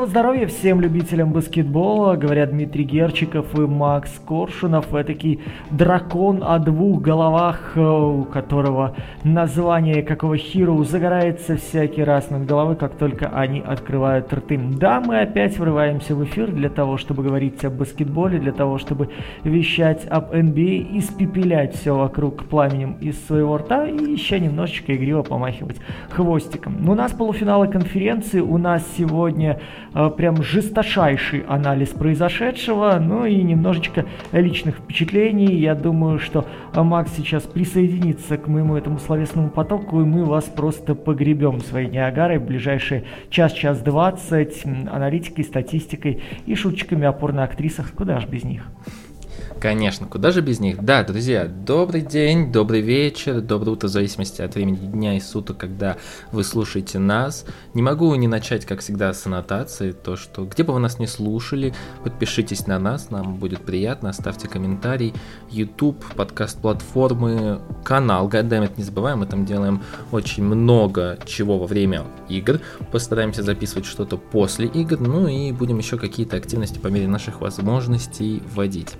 Доброго здоровья всем любителям баскетбола, говорят Дмитрий Герчиков и Макс Коршунов. Этакий дракон о двух головах, э, у которого название какого хиру загорается всякий раз над головой, как только они открывают рты. Да, мы опять врываемся в эфир для того, чтобы говорить об баскетболе, для того, чтобы вещать об NBA, испепелять все вокруг пламенем из своего рта и еще немножечко игриво помахивать хвостиком. У нас полуфиналы конференции, у нас сегодня прям жесточайший анализ произошедшего, ну и немножечко личных впечатлений. Я думаю, что э, Макс сейчас присоединится к моему этому словесному потоку, и мы вас просто погребем своей Ниагарой в ближайшие час-час двадцать аналитикой, статистикой и шуточками о порноактрисах. Куда ж без них? Конечно, куда же без них? Да, друзья, добрый день, добрый вечер, доброе утро, в зависимости от времени дня и суток, когда вы слушаете нас. Не могу не начать, как всегда, с аннотации, то, что где бы вы нас не слушали, подпишитесь на нас, нам будет приятно, оставьте комментарий. YouTube, подкаст-платформы, канал, Goddammit, не забываем, мы там делаем очень много чего во время игр, постараемся записывать что-то после игр, ну и будем еще какие-то активности по мере наших возможностей вводить.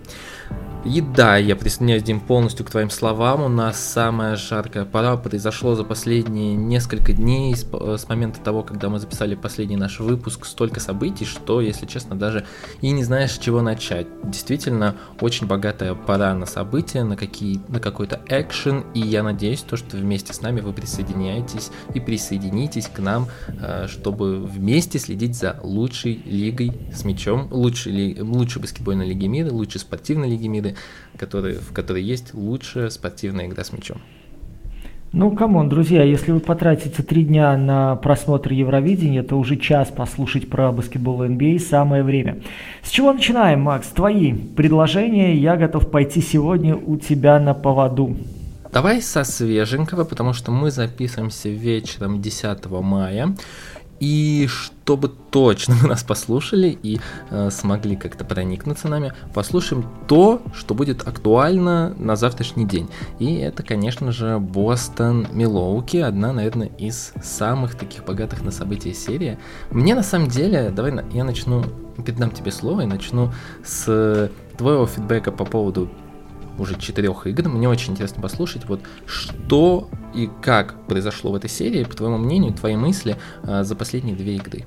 И да, я присоединяюсь, Дим, полностью к твоим словам. У нас самая жаркая пора произошло за последние несколько дней с, с момента того, когда мы записали последний наш выпуск. Столько событий, что, если честно, даже и не знаешь, с чего начать. Действительно, очень богатая пора на события, на, какие, на какой-то экшен. И я надеюсь, то, что вместе с нами вы присоединяетесь и присоединитесь к нам, э, чтобы вместе следить за лучшей лигой с мячом, лучшей, ли, лучшей баскетбольной лиги мира, лучшей спортивной лиги мира которые, в которой есть лучшая спортивная игра с мячом. Ну, come on, друзья, если вы потратите три дня на просмотр Евровидения, то уже час послушать про баскетбол NBA самое время. С чего начинаем, Макс? Твои предложения, я готов пойти сегодня у тебя на поводу. Давай со свеженького, потому что мы записываемся вечером 10 мая. И чтобы точно вы нас послушали и э, смогли как-то проникнуться нами, послушаем то, что будет актуально на завтрашний день. И это, конечно же, Бостон Милоуки, одна, наверное, из самых таких богатых на события серии. Мне на самом деле, давай я начну, передам тебе слово и начну с твоего фидбэка по поводу уже четырех игр. Мне очень интересно послушать, вот что и как произошло в этой серии, по твоему мнению, твои мысли э, за последние две игры.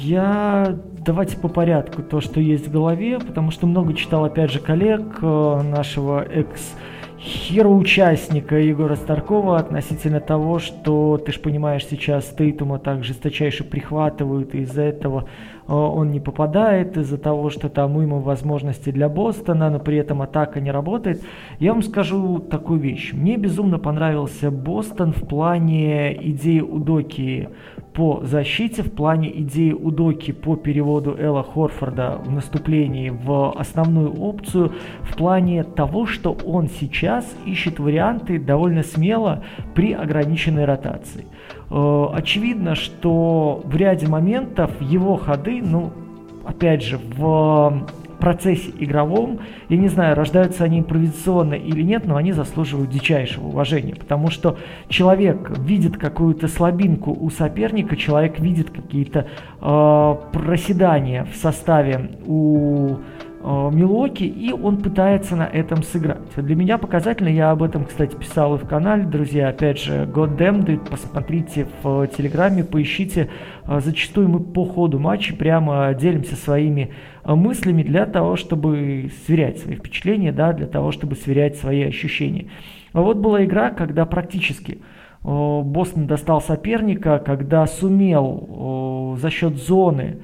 Я давайте по порядку то, что есть в голове, потому что много читал, опять же, коллег э, нашего экс хероучастника Егора Старкова относительно того, что, ты же понимаешь, сейчас Тейтума так жесточайше прихватывают, и из-за этого он не попадает из-за того, что там уйма возможностей для Бостона, но при этом атака не работает. Я вам скажу такую вещь. Мне безумно понравился Бостон в плане идеи Удоки по защите, в плане идеи Удоки по переводу Элла Хорфорда в наступлении в основную опцию, в плане того, что он сейчас ищет варианты довольно смело при ограниченной ротации. Э, очевидно, что в ряде моментов его ходы, ну, опять же, в процессе игровом, я не знаю, рождаются они импровизационно или нет, но они заслуживают дичайшего уважения, потому что человек видит какую-то слабинку у соперника, человек видит какие-то э, проседания в составе у Милоки, и он пытается на этом сыграть. Для меня показательно, я об этом, кстати, писал и в канале, друзья, опять же, Goddamn, посмотрите в Телеграме, поищите, э, зачастую мы по ходу матча прямо делимся своими э, мыслями для того, чтобы сверять свои впечатления, да, для того, чтобы сверять свои ощущения. А вот была игра, когда практически Бостон достал соперника, когда сумел за счет зоны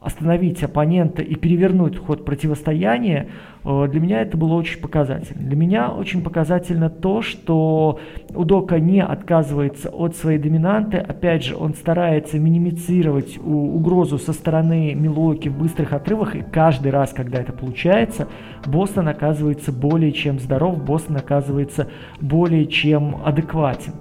остановить оппонента и перевернуть ход противостояния, э, для меня это было очень показательно. Для меня очень показательно то, что Удока не отказывается от своей доминанты. Опять же, он старается минимизировать угрозу со стороны Милуоки в быстрых отрывах, и каждый раз, когда это получается, Бостон оказывается более чем здоров, Бостон оказывается более чем адекватен.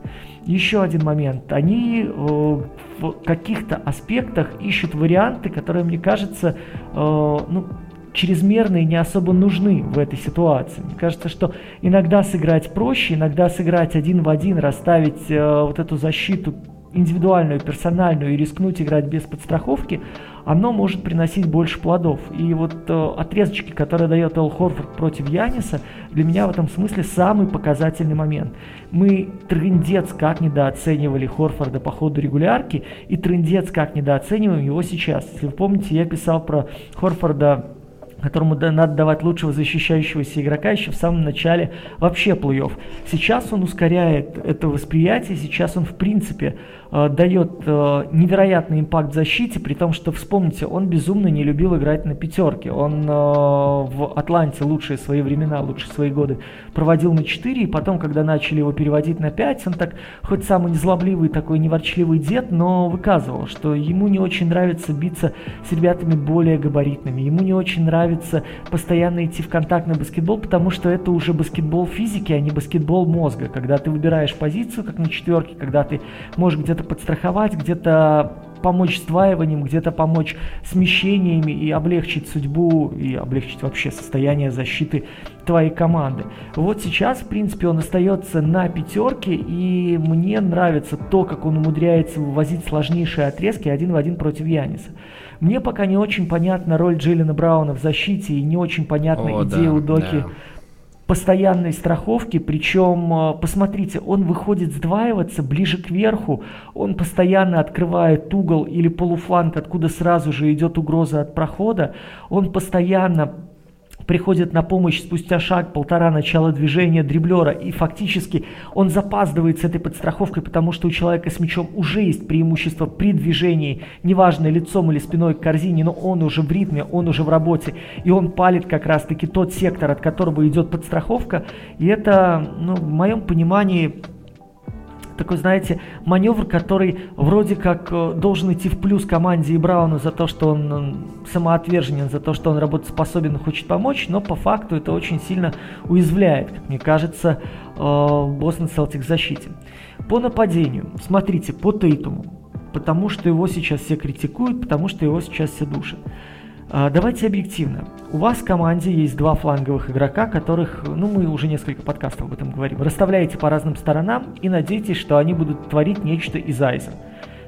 Еще один момент. Они э, в каких-то аспектах ищут варианты, которые, мне кажется, э, ну, чрезмерные не особо нужны в этой ситуации. Мне кажется, что иногда сыграть проще, иногда сыграть один в один, расставить э, вот эту защиту индивидуальную, персональную и рискнуть играть без подстраховки, оно может приносить больше плодов. И вот э, отрезочки, которые дает Эл Хорфорд против Яниса, для меня в этом смысле самый показательный момент. Мы трендец как недооценивали Хорфорда по ходу регулярки, и трендец как недооцениваем его сейчас. Если вы помните, я писал про Хорфорда которому надо давать лучшего защищающегося игрока еще в самом начале вообще плей-офф. Сейчас он ускоряет это восприятие, сейчас он в принципе дает э, невероятный импакт защите, при том, что, вспомните, он безумно не любил играть на пятерке. Он э, в Атланте лучшие свои времена, лучшие свои годы проводил на 4, и потом, когда начали его переводить на 5, он так, хоть самый незлобливый, такой неворчливый дед, но выказывал, что ему не очень нравится биться с ребятами более габаритными, ему не очень нравится постоянно идти в контактный баскетбол, потому что это уже баскетбол физики, а не баскетбол мозга, когда ты выбираешь позицию, как на четверке, когда ты можешь где-то где-то подстраховать, где-то помочь сдваиванием, где-то помочь смещениями и облегчить судьбу и облегчить вообще состояние защиты твоей команды. Вот сейчас, в принципе, он остается на пятерке, и мне нравится то, как он умудряется вывозить сложнейшие отрезки один в один против Яниса. Мне пока не очень понятна роль Джиллина Брауна в защите, и не очень понятна О, идея да, у Доки да постоянной страховки, причем, э, посмотрите, он выходит сдваиваться ближе к верху, он постоянно открывает угол или полуфланг, откуда сразу же идет угроза от прохода, он постоянно приходит на помощь спустя шаг, полтора начала движения дриблера, и фактически он запаздывает с этой подстраховкой, потому что у человека с мячом уже есть преимущество при движении, неважно лицом или спиной к корзине, но он уже в ритме, он уже в работе, и он палит как раз-таки тот сектор, от которого идет подстраховка, и это, ну, в моем понимании, такой, знаете, маневр, который вроде как э, должен идти в плюс команде и Брауну за то, что он самоотверженен, за то, что он работоспособен и хочет помочь, но по факту это очень сильно уязвляет, как мне кажется, Бостон э, Селтик в защите. По нападению, смотрите, по Тейтуму, потому что его сейчас все критикуют, потому что его сейчас все душат. А, давайте объективно. У вас в команде есть два фланговых игрока, которых, ну мы уже несколько подкастов об этом говорим, расставляете по разным сторонам и надеетесь, что они будут творить нечто из айза.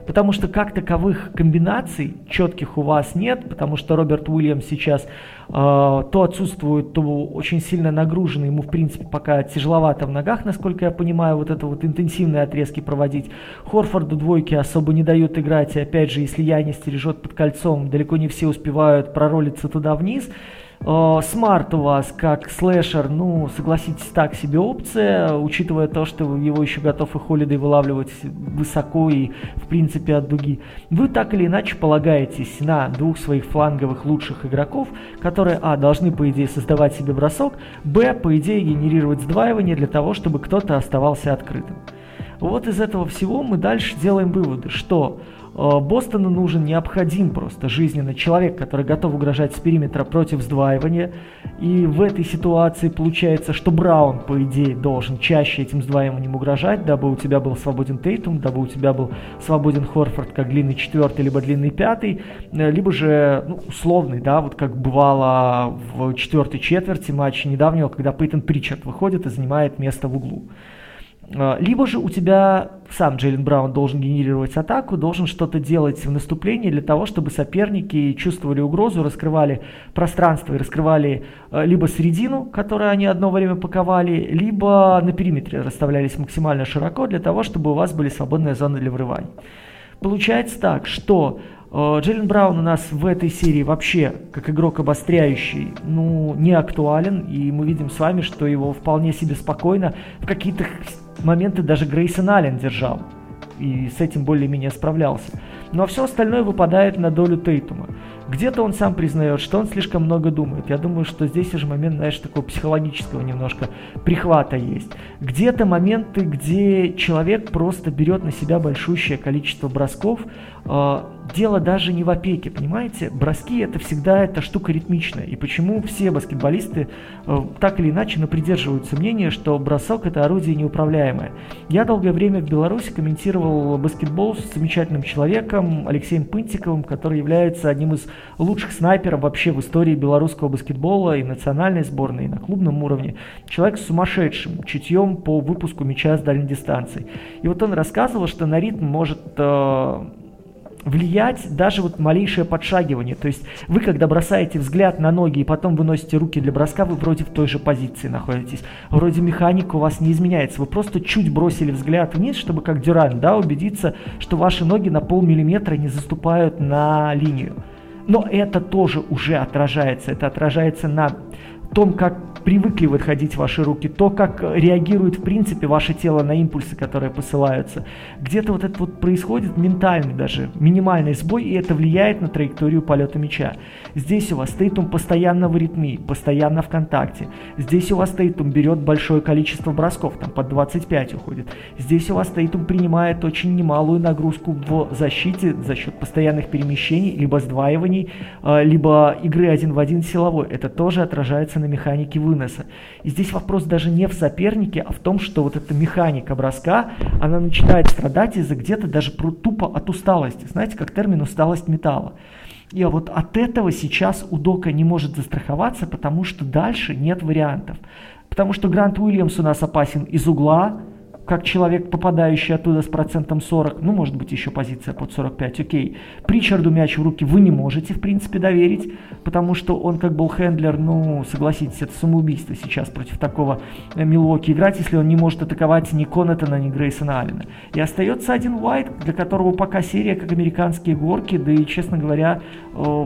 Потому что как таковых комбинаций четких у вас нет, потому что Роберт Уильямс сейчас э, то отсутствует, то очень сильно нагружен, ему в принципе пока тяжеловато в ногах, насколько я понимаю, вот это вот интенсивные отрезки проводить. Хорфорду двойки особо не дают играть, и опять же, если я не стережет под кольцом, далеко не все успевают проролиться туда вниз. Смарт у вас как слэшер, ну, согласитесь, так себе опция, учитывая то, что его еще готов и Холидей вылавливать высоко и, в принципе, от дуги. Вы так или иначе полагаетесь на двух своих фланговых лучших игроков, которые, а, должны, по идее, создавать себе бросок, б, по идее, генерировать сдваивание для того, чтобы кто-то оставался открытым. Вот из этого всего мы дальше делаем выводы, что Э, Бостону нужен необходим просто жизненно человек, который готов угрожать с периметра против сдваивания. И в этой ситуации получается, что Браун, по идее, должен чаще этим сдваиванием угрожать, дабы у тебя был свободен Тейтум, дабы у тебя был свободен Хорфорд как длинный четвертый, либо длинный пятый, э, либо же ну, условный, да, вот как бывало в четвертой четверти матча недавнего, когда Пейтон Причард выходит и занимает место в углу. А, либо же у тебя сам Джейлен Браун должен генерировать атаку, должен что-то делать в наступлении для того, чтобы соперники чувствовали угрозу, раскрывали пространство и раскрывали а, либо середину, которую они одно время паковали, либо на периметре расставлялись максимально широко для того, чтобы у вас были свободные зоны для врываний. Получается так, что а, Джейлен Браун у нас в этой серии вообще, как игрок обостряющий, ну, не актуален, и мы видим с вами, что его вполне себе спокойно в каких-то моменты даже Грейсон Аллен держал. И с этим более-менее справлялся. Но все остальное выпадает на долю Тейтума. Где-то он сам признает, что он слишком много думает. Я думаю, что здесь уже момент, знаешь, такого психологического немножко прихвата есть. Где-то моменты, где человек просто берет на себя большущее количество бросков, а, дело даже не в опеке, понимаете? Броски это всегда эта штука ритмичная. И почему все баскетболисты э, так или иначе но придерживаются мнения, что бросок это орудие неуправляемое. Я долгое время в Беларуси комментировал баскетбол с замечательным человеком Алексеем Пынтиковым, который является одним из лучших снайперов вообще в истории белорусского баскетбола и национальной сборной, и на клубном уровне. Человек с сумасшедшим чутьем по выпуску мяча с дальней дистанции. И вот он рассказывал, что на ритм может э, влиять даже вот малейшее подшагивание. То есть вы, когда бросаете взгляд на ноги и потом выносите руки для броска, вы вроде в той же позиции находитесь. Вроде механика у вас не изменяется. Вы просто чуть бросили взгляд вниз, чтобы как Дюран, да, убедиться, что ваши ноги на полмиллиметра не заступают на линию. Но это тоже уже отражается. Это отражается на том, как привыкли выходить ваши руки, то, как реагирует в принципе ваше тело на импульсы, которые посылаются. Где-то вот это вот происходит ментальный даже, минимальный сбой, и это влияет на траекторию полета мяча. Здесь у вас Тейтум постоянно в ритме, постоянно в контакте. Здесь у вас Тейтум берет большое количество бросков, там под 25 уходит. Здесь у вас Тейтум принимает очень немалую нагрузку в защите за счет постоянных перемещений, либо сдваиваний, э, либо игры один в один силовой. Это тоже отражается на механике вы выноса. И здесь вопрос даже не в сопернике, а в том, что вот эта механика броска, она начинает страдать из-за где-то даже тупо от усталости. Знаете, как термин усталость металла. И вот от этого сейчас Удока не может застраховаться, потому что дальше нет вариантов. Потому что Грант Уильямс у нас опасен из угла, как человек, попадающий оттуда с процентом 40, ну, может быть, еще позиция под 45, окей. Причарду мяч в руки вы не можете, в принципе, доверить, потому что он как был хендлер, ну, согласитесь, это самоубийство сейчас против такого э, Милуоки играть, если он не может атаковать ни Коннетона, ни Грейсона Аллена. И остается один Уайт, для которого пока серия как американские горки, да и, честно говоря, э,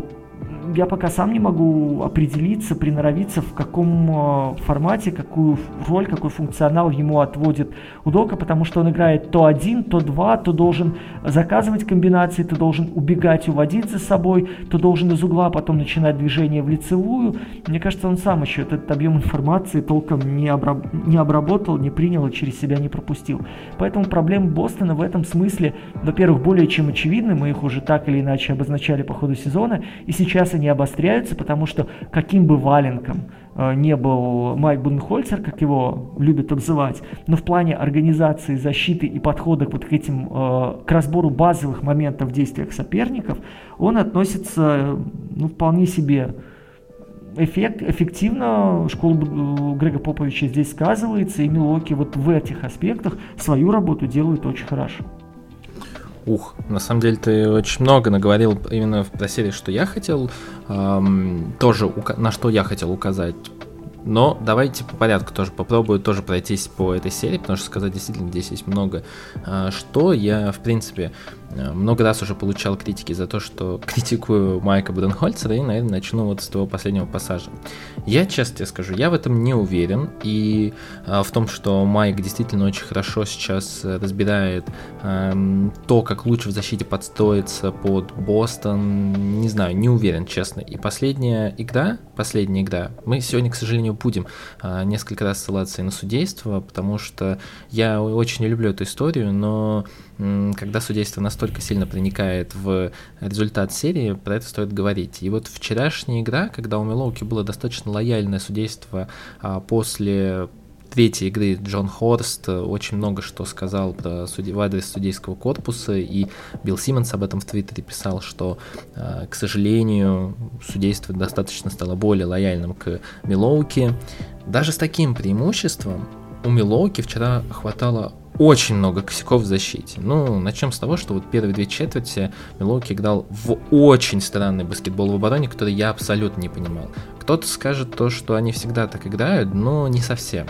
я пока сам не могу определиться, приноровиться, в каком э, формате, какую роль, какой функционал ему отводит Удока, потому что он играет то один, то два, то должен заказывать комбинации, то должен убегать, уводить за собой, то должен из угла потом начинать движение в лицевую. Мне кажется, он сам еще этот объем информации толком не, обраб не обработал, не принял и через себя не пропустил. Поэтому проблемы Бостона в этом смысле, во-первых, более чем очевидны, мы их уже так или иначе обозначали по ходу сезона, и сейчас они обостряются, потому что каким бы валенком э, не был Майк Бунхольцер, как его любят обзывать, но в плане организации защиты и подхода вот к этим, э, к разбору базовых моментов в действиях соперников, он относится ну, вполне себе эффект, эффективно школа э, Грега Поповича здесь сказывается, и Милоки вот в этих аспектах свою работу делает очень хорошо. Ух, на самом деле ты очень много наговорил именно про серию, что я хотел, эм, тоже на что я хотел указать. Но давайте по порядку тоже попробую тоже пройтись по этой серии, потому что сказать действительно здесь есть много э, что. Я, в принципе, Э, много раз уже получал критики за то, что критикую Майка Буденхольцера, и, наверное, начну вот с того последнего пассажа. Я честно тебе скажу, я в этом не уверен, и а, в том, что Майк действительно очень хорошо сейчас разбирает а, то, как лучше в защите подстроиться под Бостон, не знаю, не уверен, честно. И последняя игра, последняя игра, мы сегодня, к сожалению, будем а, несколько раз ссылаться и на судейство, потому что я очень люблю эту историю, но когда судейство настолько сильно проникает в результат серии, про это стоит говорить. И вот вчерашняя игра, когда у Милоуки было достаточно лояльное судейство а, после третьей игры Джон Хорст очень много что сказал про суд... в адрес судейского корпуса, и Билл Симмонс об этом в Твиттере писал, что, а, к сожалению, судейство достаточно стало более лояльным к Милоуке. Даже с таким преимуществом у Милоуки вчера хватало очень много косяков в защите. Ну, начнем с того, что вот первые две четверти Милоуки играл в очень странный баскетбол в обороне, который я абсолютно не понимал. Кто-то скажет то, что они всегда так играют, но не совсем.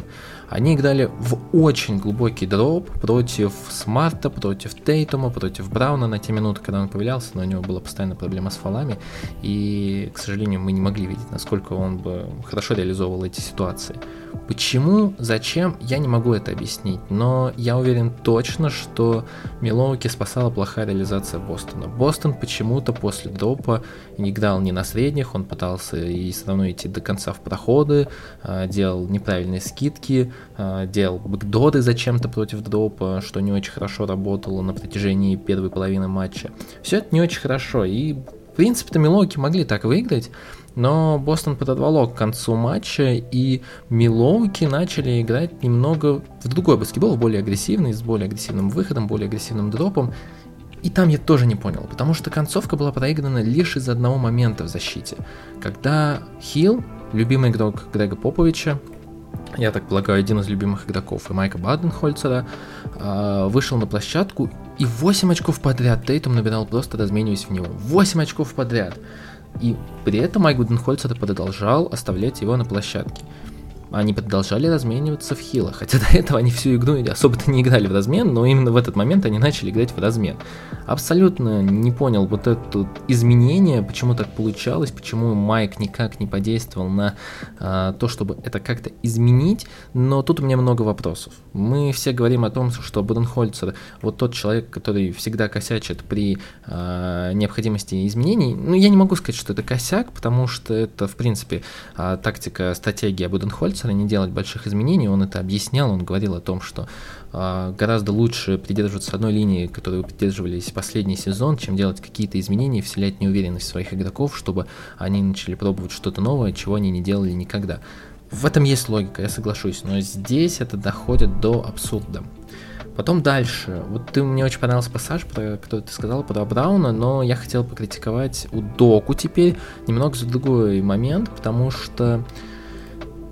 Они играли в очень глубокий дроп против Смарта, против Тейтума, против Брауна на те минуты, когда он появлялся, но у него была постоянная проблема с фалами, и, к сожалению, мы не могли видеть, насколько он бы хорошо реализовывал эти ситуации. Почему, зачем, я не могу это объяснить, но я уверен точно, что Милоуки спасала плохая реализация Бостона. Бостон почему-то после дропа не играл ни на средних, он пытался и все равно идти до конца в проходы, а, делал неправильные скидки, а, делал бэкдоды зачем-то против дропа, что не очень хорошо работало на протяжении первой половины матча. Все это не очень хорошо, и в принципе-то Милоуки могли так выиграть, но Бостон подотволок к концу матча, и Милоуки начали играть немного в другой баскетбол, более агрессивный, с более агрессивным выходом, более агрессивным дропом. и там я тоже не понял, потому что концовка была проиграна лишь из одного момента в защите. Когда Хилл, любимый игрок Грега Поповича, я так полагаю, один из любимых игроков и Майка Баденхольцера, а, вышел на площадку и 8 очков подряд Тейтум набирал просто размениваясь в него. 8 очков подряд. И при этом Майк Баденхольцер продолжал оставлять его на площадке они продолжали размениваться в хилах. Хотя до этого они всю игру особо-то не играли в размен, но именно в этот момент они начали играть в размен. Абсолютно не понял вот это изменение, почему так получалось, почему Майк никак не подействовал на а, то, чтобы это как-то изменить, но тут у меня много вопросов. Мы все говорим о том, что Брунхольцер вот тот человек, который всегда косячит при а, необходимости изменений. Ну, я не могу сказать, что это косяк, потому что это, в принципе, а, тактика, стратегия Буденхольцера, Мельцера не делать больших изменений, он это объяснял, он говорил о том, что э, гораздо лучше придерживаться одной линии, которую вы придерживались последний сезон, чем делать какие-то изменения, вселять неуверенность в своих игроков, чтобы они начали пробовать что-то новое, чего они не делали никогда. В этом есть логика, я соглашусь, но здесь это доходит до абсурда. Потом дальше. Вот ты мне очень понравился пассаж, про который ты сказал про Брауна, но я хотел покритиковать у Доку теперь немного за другой момент, потому что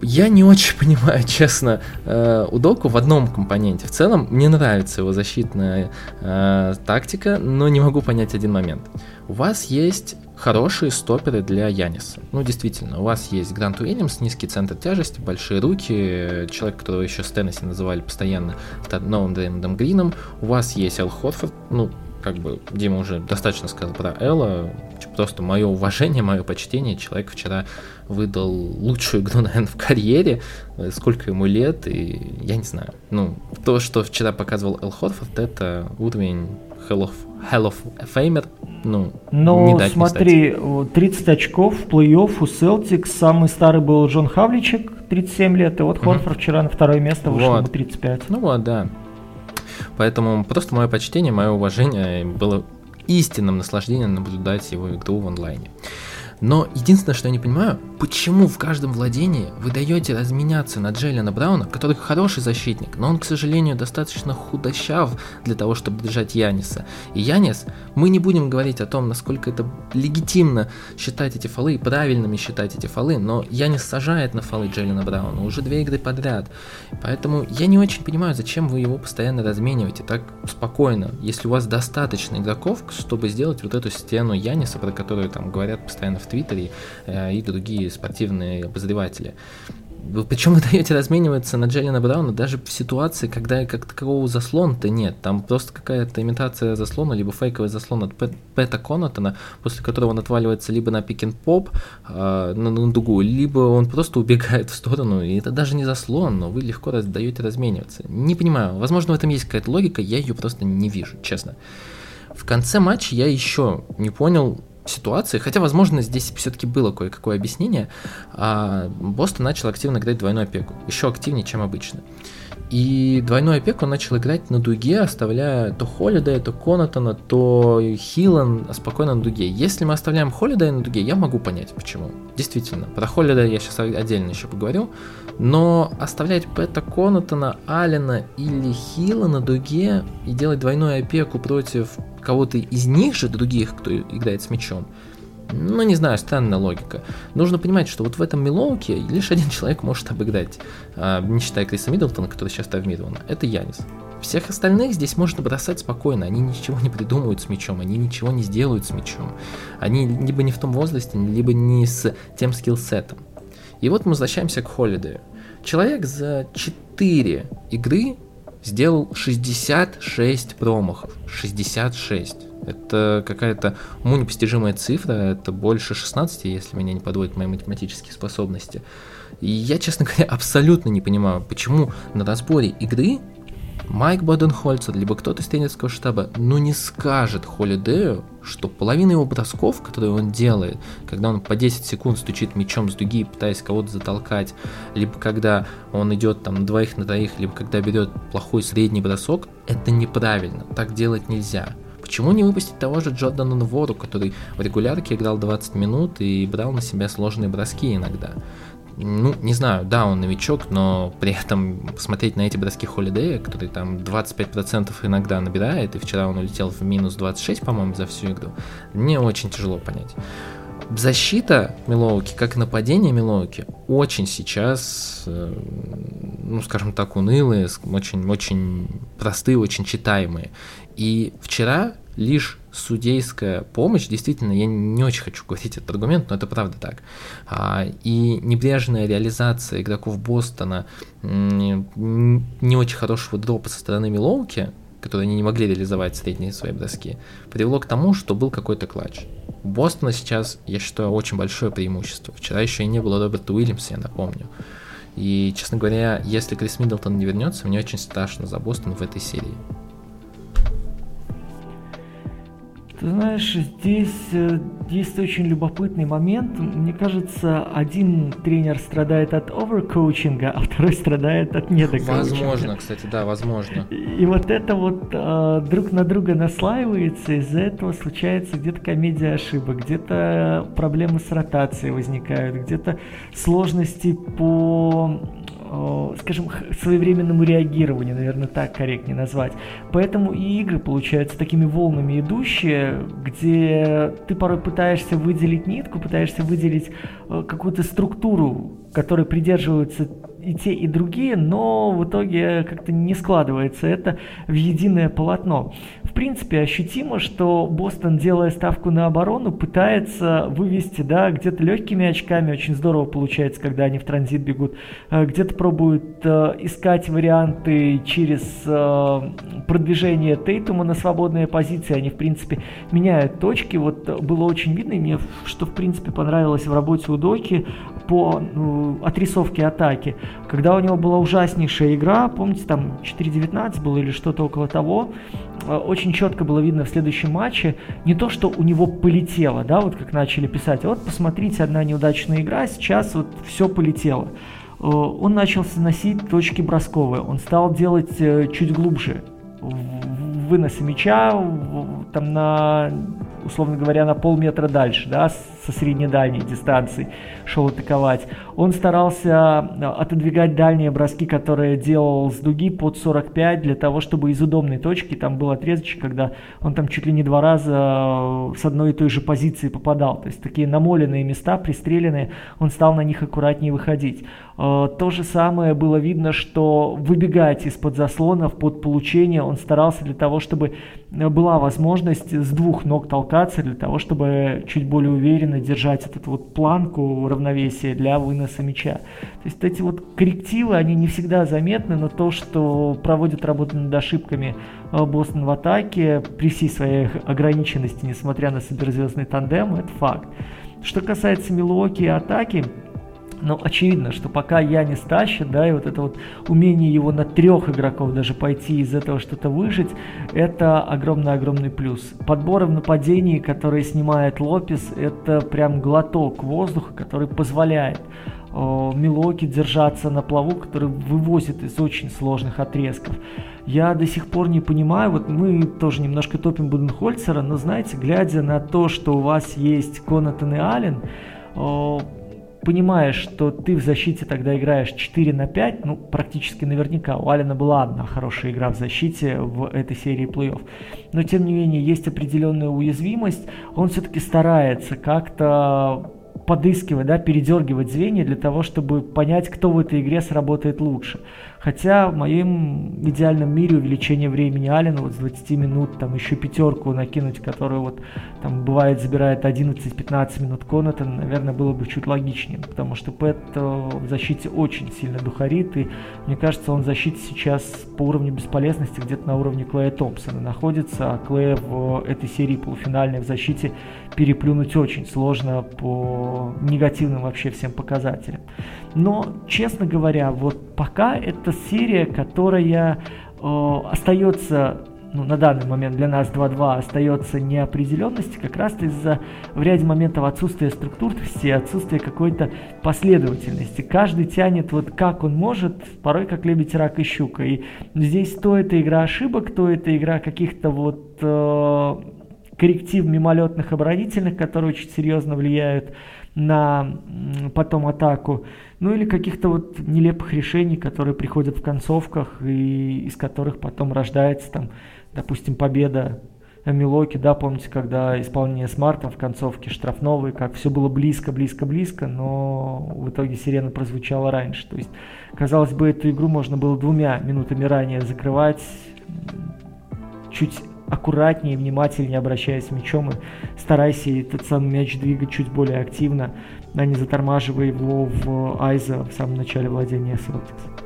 я не очень понимаю, честно, э, Удоку в одном компоненте. В целом, мне нравится его защитная э, тактика, но не могу понять один момент. У вас есть хорошие стоперы для Яниса. Ну, действительно, у вас есть Грант Уильямс, низкий центр тяжести, большие руки, человек, которого еще с Теннесси называли постоянно новым Дреймондом Грином. У вас есть Эл Хотфорд, ну, как бы Дима уже достаточно сказал про Элла, просто мое уважение, мое почтение. Человек вчера выдал лучшую игру, наверное, в карьере, сколько ему лет, и я не знаю. Ну, то, что вчера показывал Эл Хорфорд, это уровень Hell of, Hell of Famer, ну, Но не дать смотри, не 30 очков в плей-офф у Celtics, самый старый был Джон Хавличек, 37 лет, и вот Хорфорд вчера на второе место вышел, вот. ему 35. Ну вот, да. Поэтому просто мое почтение, мое уважение было истинным наслаждением наблюдать его игру в онлайне. Но единственное, что я не понимаю, почему в каждом владении вы даете разменяться на Джейлена Брауна, который хороший защитник, но он, к сожалению, достаточно худощав для того, чтобы держать Яниса. И Янис, мы не будем говорить о том, насколько это легитимно считать эти фолы и правильными считать эти фолы, но Янис сажает на фолы Джейлена Брауна уже две игры подряд. Поэтому я не очень понимаю, зачем вы его постоянно размениваете так спокойно, если у вас достаточно игроков, чтобы сделать вот эту стену Яниса, про которую там говорят постоянно в Твиттере э, и другие спортивные обозреватели. Причем вы даете размениваться на Джеллина Брауна даже в ситуации, когда как такового заслона-то нет. Там просто какая-то имитация заслона, либо фейковый заслон от Пэта Конатона, после которого он отваливается либо на пик-н-поп, э, на, на дугу, либо он просто убегает в сторону, и это даже не заслон, но вы легко раз, даете размениваться. Не понимаю, возможно в этом есть какая-то логика, я ее просто не вижу, честно. В конце матча я еще не понял, ситуации, хотя, возможно, здесь все-таки было кое-какое объяснение, а Бостон начал активно играть двойную опеку, еще активнее, чем обычно. И двойную опеку он начал играть на дуге, оставляя то Холидея, то Конатона, то Хилан спокойно на дуге. Если мы оставляем Холидея на дуге, я могу понять, почему. Действительно, про Холидея я сейчас отдельно еще поговорю. Но оставлять Пэта Конатона, Алина или Хила на дуге и делать двойную опеку против кого-то из них же, других, кто играет с мячом, ну, не знаю, странная логика. Нужно понимать, что вот в этом Милоуке лишь один человек может обыграть, а, не считая Криса Миддлтона, который сейчас травмирован. Это Янис. Всех остальных здесь можно бросать спокойно, они ничего не придумают с мячом, они ничего не сделают с мячом. Они либо не в том возрасте, либо не с тем скиллсетом. И вот мы возвращаемся к Холидею. Человек за 4 игры сделал 66 промахов. 66. Это какая-то уму непостижимая цифра, это больше 16, если меня не подводят мои математические способности. И я, честно говоря, абсолютно не понимаю, почему на разборе игры Майк Боденхольцер, либо кто-то из тренерского штаба, ну не скажет Холидею, что половина его бросков, которые он делает, когда он по 10 секунд стучит мячом с дуги, пытаясь кого-то затолкать, либо когда он идет там двоих на троих, либо когда берет плохой средний бросок, это неправильно, так делать нельзя. Почему не выпустить того же Джордана Нвору, который в регулярке играл 20 минут и брал на себя сложные броски иногда? ну, не знаю, да, он новичок, но при этом смотреть на эти броски Холидея, который там 25% иногда набирает, и вчера он улетел в минус 26, по-моему, за всю игру, мне очень тяжело понять. Защита Милоуки, как и нападение Милоуки, очень сейчас, э, ну, скажем так, унылые, очень-очень простые, очень читаемые. И вчера лишь судейская помощь, действительно, я не очень хочу говорить этот аргумент, но это правда так. А, и небрежная реализация игроков Бостона не очень хорошего дропа со стороны Милоуки, которые они не могли реализовать средние свои броски, привело к тому, что был какой-то клатч. У Бостона сейчас, я считаю, очень большое преимущество. Вчера еще и не было Роберта Уильямса, я напомню. И, честно говоря, если Крис Миддлтон не вернется, мне очень страшно за Бостон в этой серии. Ты знаешь, здесь э, есть очень любопытный момент. Мне кажется, один тренер страдает от оверкоучинга, а второй страдает от недокоучинга. Возможно, кстати, да, возможно. И вот это вот э, друг на друга наслаивается, из-за этого случается где-то комедия ошибок, где-то проблемы с ротацией возникают, где-то сложности по скажем, своевременному реагированию, наверное, так корректнее назвать. Поэтому и игры получаются такими волнами идущие, где ты порой пытаешься выделить нитку, пытаешься выделить э, какую-то структуру, которой придерживаются и те, и другие, но в итоге как-то не складывается это в единое полотно. В принципе, ощутимо, что Бостон, делая ставку на оборону, пытается вывести, да, где-то легкими очками, очень здорово получается, когда они в транзит бегут, э, где-то пробуют э, искать варианты через э, продвижение Тейтума на свободные позиции, они, в принципе, меняют точки, вот было очень видно, и мне, что, в принципе, понравилось в работе у Доки по ну, отрисовке атаки, когда у него была ужаснейшая игра, помните, там 4-19 было или что-то около того, очень четко было видно в следующем матче не то, что у него полетело, да, вот как начали писать, вот посмотрите, одна неудачная игра, сейчас вот все полетело. Э, он начал сносить точки бросковые, он стал делать э, чуть глубже выносы мяча там на условно говоря, на полметра дальше, да, со среднедальней дистанции шел атаковать. Он старался а, отодвигать дальние броски, которые делал с дуги под 45 для того, чтобы из удобной точки, там был отрезочек, когда он там чуть ли не два раза а, с одной и той же позиции попадал. То есть такие намоленные места, пристреленные, он стал на них аккуратнее выходить. А, то же самое было видно, что выбегать из-под заслонов под получение он старался для того, чтобы была возможность с двух ног толкаться, для того, чтобы чуть более уверенно держать этот вот планку равновесия для выноса мяча. То есть эти вот коррективы, они не всегда заметны, но то, что проводят работу над ошибками э, Бостон в атаке при всей своей ограниченности, несмотря на суперзвездный тандем, это факт. Что касается Милуоки и атаки, но очевидно, что пока я не тащит, да, и вот это вот умение его на трех игроков даже пойти из этого что-то выжить, это огромный-огромный плюс. Подборы в нападении, которые снимает Лопес, это прям глоток воздуха, который позволяет Милоки держаться на плаву, который вывозит из очень сложных отрезков. Я до сих пор не понимаю, вот мы тоже немножко топим Буденхольцера, но знаете, глядя на то, что у вас есть Конатан и Аллен, понимаешь, что ты в защите тогда играешь 4 на 5, ну, практически наверняка, у Алина была одна хорошая игра в защите в этой серии плей-офф. Но, тем не менее, есть определенная уязвимость, он все-таки старается как-то подыскивать, да, передергивать звенья для того, чтобы понять, кто в этой игре сработает лучше. Хотя в моем идеальном мире увеличение времени Алина вот с 20 минут, там еще пятерку накинуть, которую вот там бывает забирает 11-15 минут Конатон, наверное, было бы чуть логичнее, потому что Пэт э, в защите очень сильно духарит, и мне кажется, он в защите сейчас по уровню бесполезности где-то на уровне Клея Томпсона находится, а Клея в этой серии полуфинальной в защите переплюнуть очень сложно по негативным вообще всем показателям. Но, честно говоря, вот пока это серия, которая э, остается ну, на данный момент для нас 2-2 остается неопределенности как раз из-за в ряде моментов отсутствия структурности, отсутствия какой-то последовательности. Каждый тянет вот как он может, порой как лебедь, рак и щука. И здесь то это игра ошибок, то это игра каких-то вот э, корректив мимолетных оборонительных, которые очень серьезно влияют на потом атаку, ну или каких-то вот нелепых решений, которые приходят в концовках и из которых потом рождается там, допустим, победа Милоки, да, помните, когда исполнение смарта в концовке штрафного, как все было близко, близко, близко, но в итоге сирена прозвучала раньше. То есть, казалось бы, эту игру можно было двумя минутами ранее закрывать, чуть аккуратнее, внимательнее обращаясь с мячом и старайся этот самый мяч двигать чуть более активно, а не затормаживая его в Айза в самом начале владения Celtics.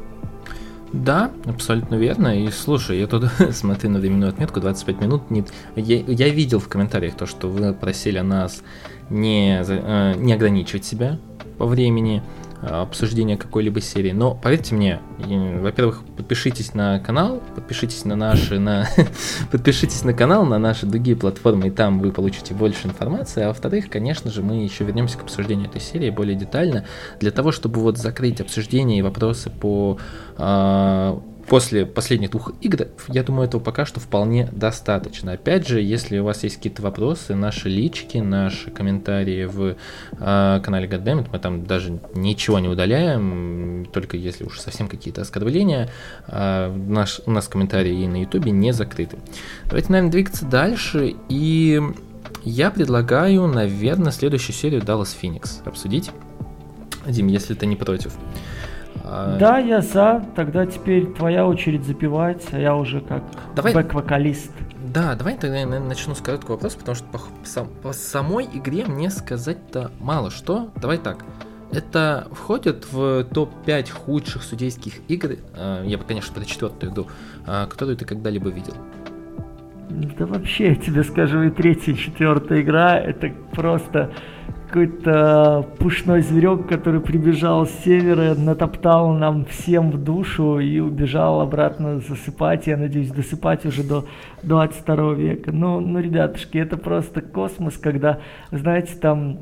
Да, абсолютно верно. И слушай, я тут смотрю на временную отметку 25 минут. Не, я, я видел в комментариях то, что вы просили нас не, э, не ограничивать себя по времени. Э, обсуждения какой-либо серии. Но поверьте мне, во-первых, подпишитесь на канал, подпишитесь на наши, на подпишитесь на канал, на наши другие платформы, и там вы получите больше информации. А во-вторых, конечно же, мы еще вернемся к обсуждению этой серии более детально, для того, чтобы вот закрыть обсуждение и вопросы по э, после последних двух игр, я думаю, этого пока что вполне достаточно. Опять же, если у вас есть какие-то вопросы, наши лички, наши комментарии в э, канале Goddammit, мы там даже ничего не удаляем, только если уж совсем какие-то оскорбления, э, наш, у нас комментарии и на ютубе не закрыты. Давайте, наверное, двигаться дальше, и я предлагаю, наверное, следующую серию Dallas Phoenix обсудить. Дим, если ты не против. А, да, я за. Тогда теперь твоя очередь запивать, а я уже как давай... бэк-вокалист. Да, давай тогда я начну с короткого вопроса, потому что по, сам, по самой игре мне сказать-то мало что. Давай так. Это входит в топ-5 худших судейских игр, а, я бы, конечно, про четвертую иду, которую ты когда-либо видел. Да вообще, я тебе скажу, и третья, и четвертая игра, это просто какой-то пушной зверек, который прибежал с севера, натоптал нам всем в душу и убежал обратно засыпать. Я надеюсь, досыпать уже до 22 века. Ну, ну, ребятушки, это просто космос, когда, знаете, там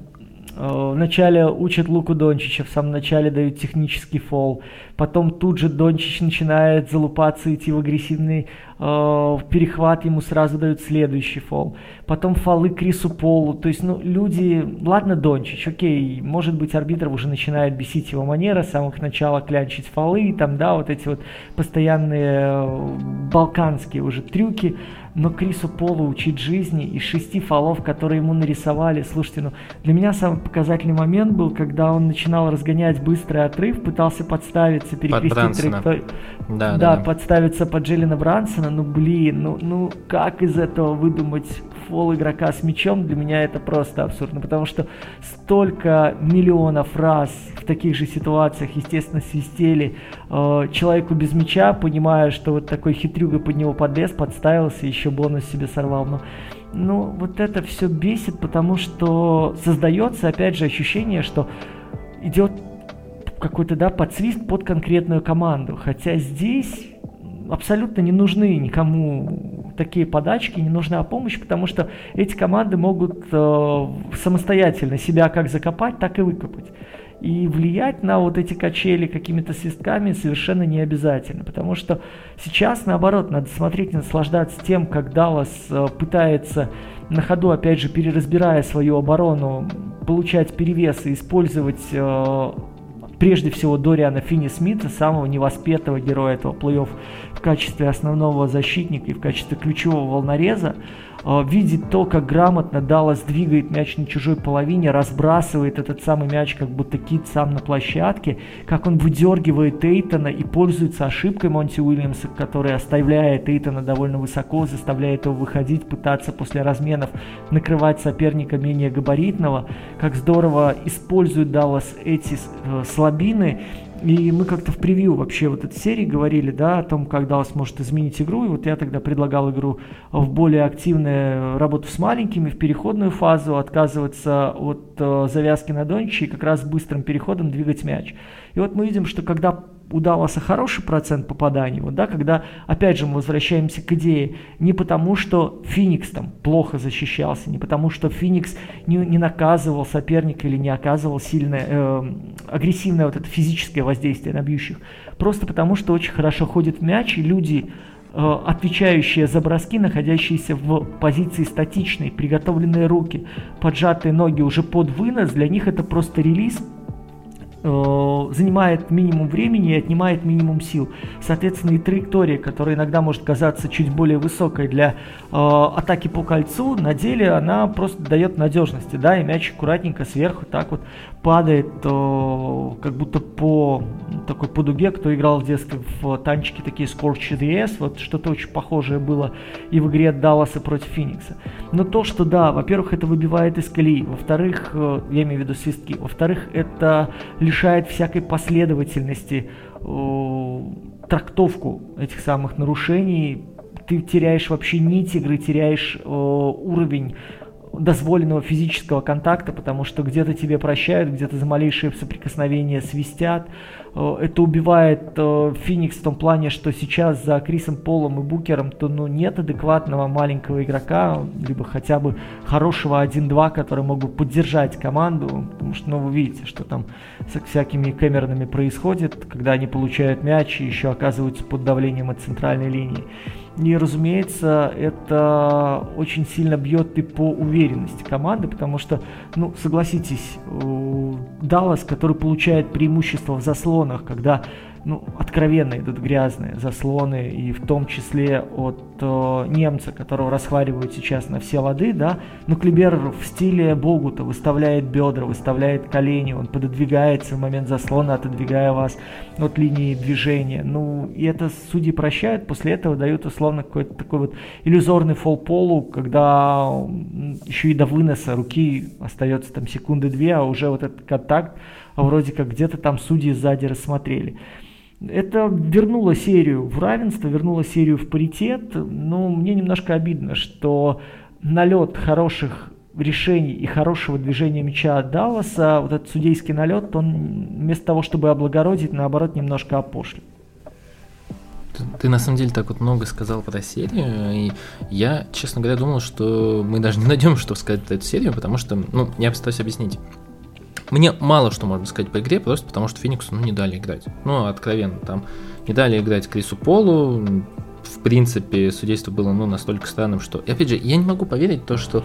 Э, вначале учат Луку Дончича, в самом начале дают технический фол, потом тут же Дончич начинает залупаться, идти в агрессивный э, перехват, ему сразу дают следующий фол, потом фолы Крису Полу, то есть, ну, люди, ладно, Дончич, окей, может быть, арбитров уже начинает бесить его манера, с самого начала клянчить фолы, там, да, вот эти вот постоянные э, балканские уже трюки, но Крису Полу учить жизни из шести фолов, которые ему нарисовали. Слушайте, ну для меня самый показательный момент был, когда он начинал разгонять быстрый отрыв, пытался подставиться, перекрестить траекторию. Да, да, да, подставиться под Джеллина Брансона. Ну блин, ну, ну как из этого выдумать фол игрока с мячом, для меня это просто абсурдно, потому что столько миллионов раз в таких же ситуациях, естественно, свистели э, человеку без мяча, понимая, что вот такой хитрюга под него подлез, подставился, еще бонус себе сорвал. Но ну, вот это все бесит, потому что создается, опять же, ощущение, что идет какой-то, да, подсвист под конкретную команду. Хотя здесь абсолютно не нужны никому такие подачки, не нужна помощь, потому что эти команды могут э, самостоятельно себя как закопать, так и выкопать. И влиять на вот эти качели какими-то свистками совершенно не обязательно, потому что сейчас, наоборот, надо смотреть и наслаждаться тем, как Даллас э, пытается на ходу, опять же, переразбирая свою оборону, получать перевес и использовать э, прежде всего Дориана Финни Смита, самого невоспетого героя этого плей-офф в качестве основного защитника и в качестве ключевого волнореза, видит то, как грамотно Даллас двигает мяч на чужой половине, разбрасывает этот самый мяч, как будто кит сам на площадке, как он выдергивает Эйтона и пользуется ошибкой Монти Уильямса, который оставляет Эйтона довольно высоко, заставляет его выходить, пытаться после разменов накрывать соперника менее габаритного, как здорово использует Даллас эти э, слабины, и мы как-то в превью вообще вот этой серии говорили, да, о том, как Даллас может изменить игру. И вот я тогда предлагал игру в более активную работу с маленькими, в переходную фазу, отказываться от э, завязки на Дончи и как раз быстрым переходом двигать мяч. И вот мы видим, что когда удавался хороший процент попаданий, вот, да, когда, опять же, мы возвращаемся к идее, не потому, что Феникс там плохо защищался, не потому, что Феникс не, не наказывал соперника или не оказывал сильное, э, агрессивное вот это физическое воздействие на бьющих, просто потому, что очень хорошо ходит мяч, и люди э, отвечающие за броски, находящиеся в позиции статичной, приготовленные руки, поджатые ноги уже под вынос, для них это просто релиз, занимает минимум времени и отнимает минимум сил. Соответственно, и траектория, которая иногда может казаться чуть более высокой для э, атаки по кольцу, на деле она просто дает надежности, да, и мяч аккуратненько сверху так вот падает, э, как будто по такой по дуге, кто играл в детстве в танчики такие Scorch DS, вот что-то очень похожее было и в игре Далласа против Феникса. Но то, что да, во-первых, это выбивает из колеи, во-вторых, э, я имею в виду свистки, во-вторых, это лишает всякой последовательности э, трактовку этих самых нарушений, ты теряешь вообще нить игры, теряешь э, уровень дозволенного физического контакта, потому что где-то тебе прощают, где-то за малейшее соприкосновение свистят. Э, это убивает э, Феникс в том плане, что сейчас за Крисом Полом и Букером то ну, нет адекватного маленького игрока, либо хотя бы хорошего 1-2, который мог бы поддержать команду, потому что ну, вы видите, что там с всякими камерными происходит, когда они получают мяч и еще оказываются под давлением от центральной линии. И, разумеется, это очень сильно бьет и по уверенности команды, потому что, ну, согласитесь, Даллас, который получает преимущество в заслонах, когда ну, откровенно идут грязные заслоны, и в том числе от э, немца, которого расхваливают сейчас на все лады, да, но Клибер в стиле Богута выставляет бедра, выставляет колени, он пододвигается в момент заслона, отодвигая вас от линии движения. Ну, и это судьи прощают, после этого дают условно какой-то такой вот иллюзорный фол полу, когда еще и до выноса руки остается там секунды две, а уже вот этот контакт вроде как где-то там судьи сзади рассмотрели. Это вернуло серию в равенство, вернуло серию в паритет, но мне немножко обидно, что налет хороших решений и хорошего движения мяча от Далласа, вот этот судейский налет, он вместо того, чтобы облагородить, наоборот, немножко опошлил. Ты, ты на самом деле так вот много сказал про серию, и я, честно говоря, думал, что мы даже не найдем, что сказать про эту серию, потому что, ну, я постараюсь объяснить. Мне мало что можно сказать по игре, просто потому что Фениксу ну, не дали играть. Ну, откровенно, там не дали играть Крису Полу. В принципе, судейство было ну, настолько странным, что... И опять же, я не могу поверить в то, что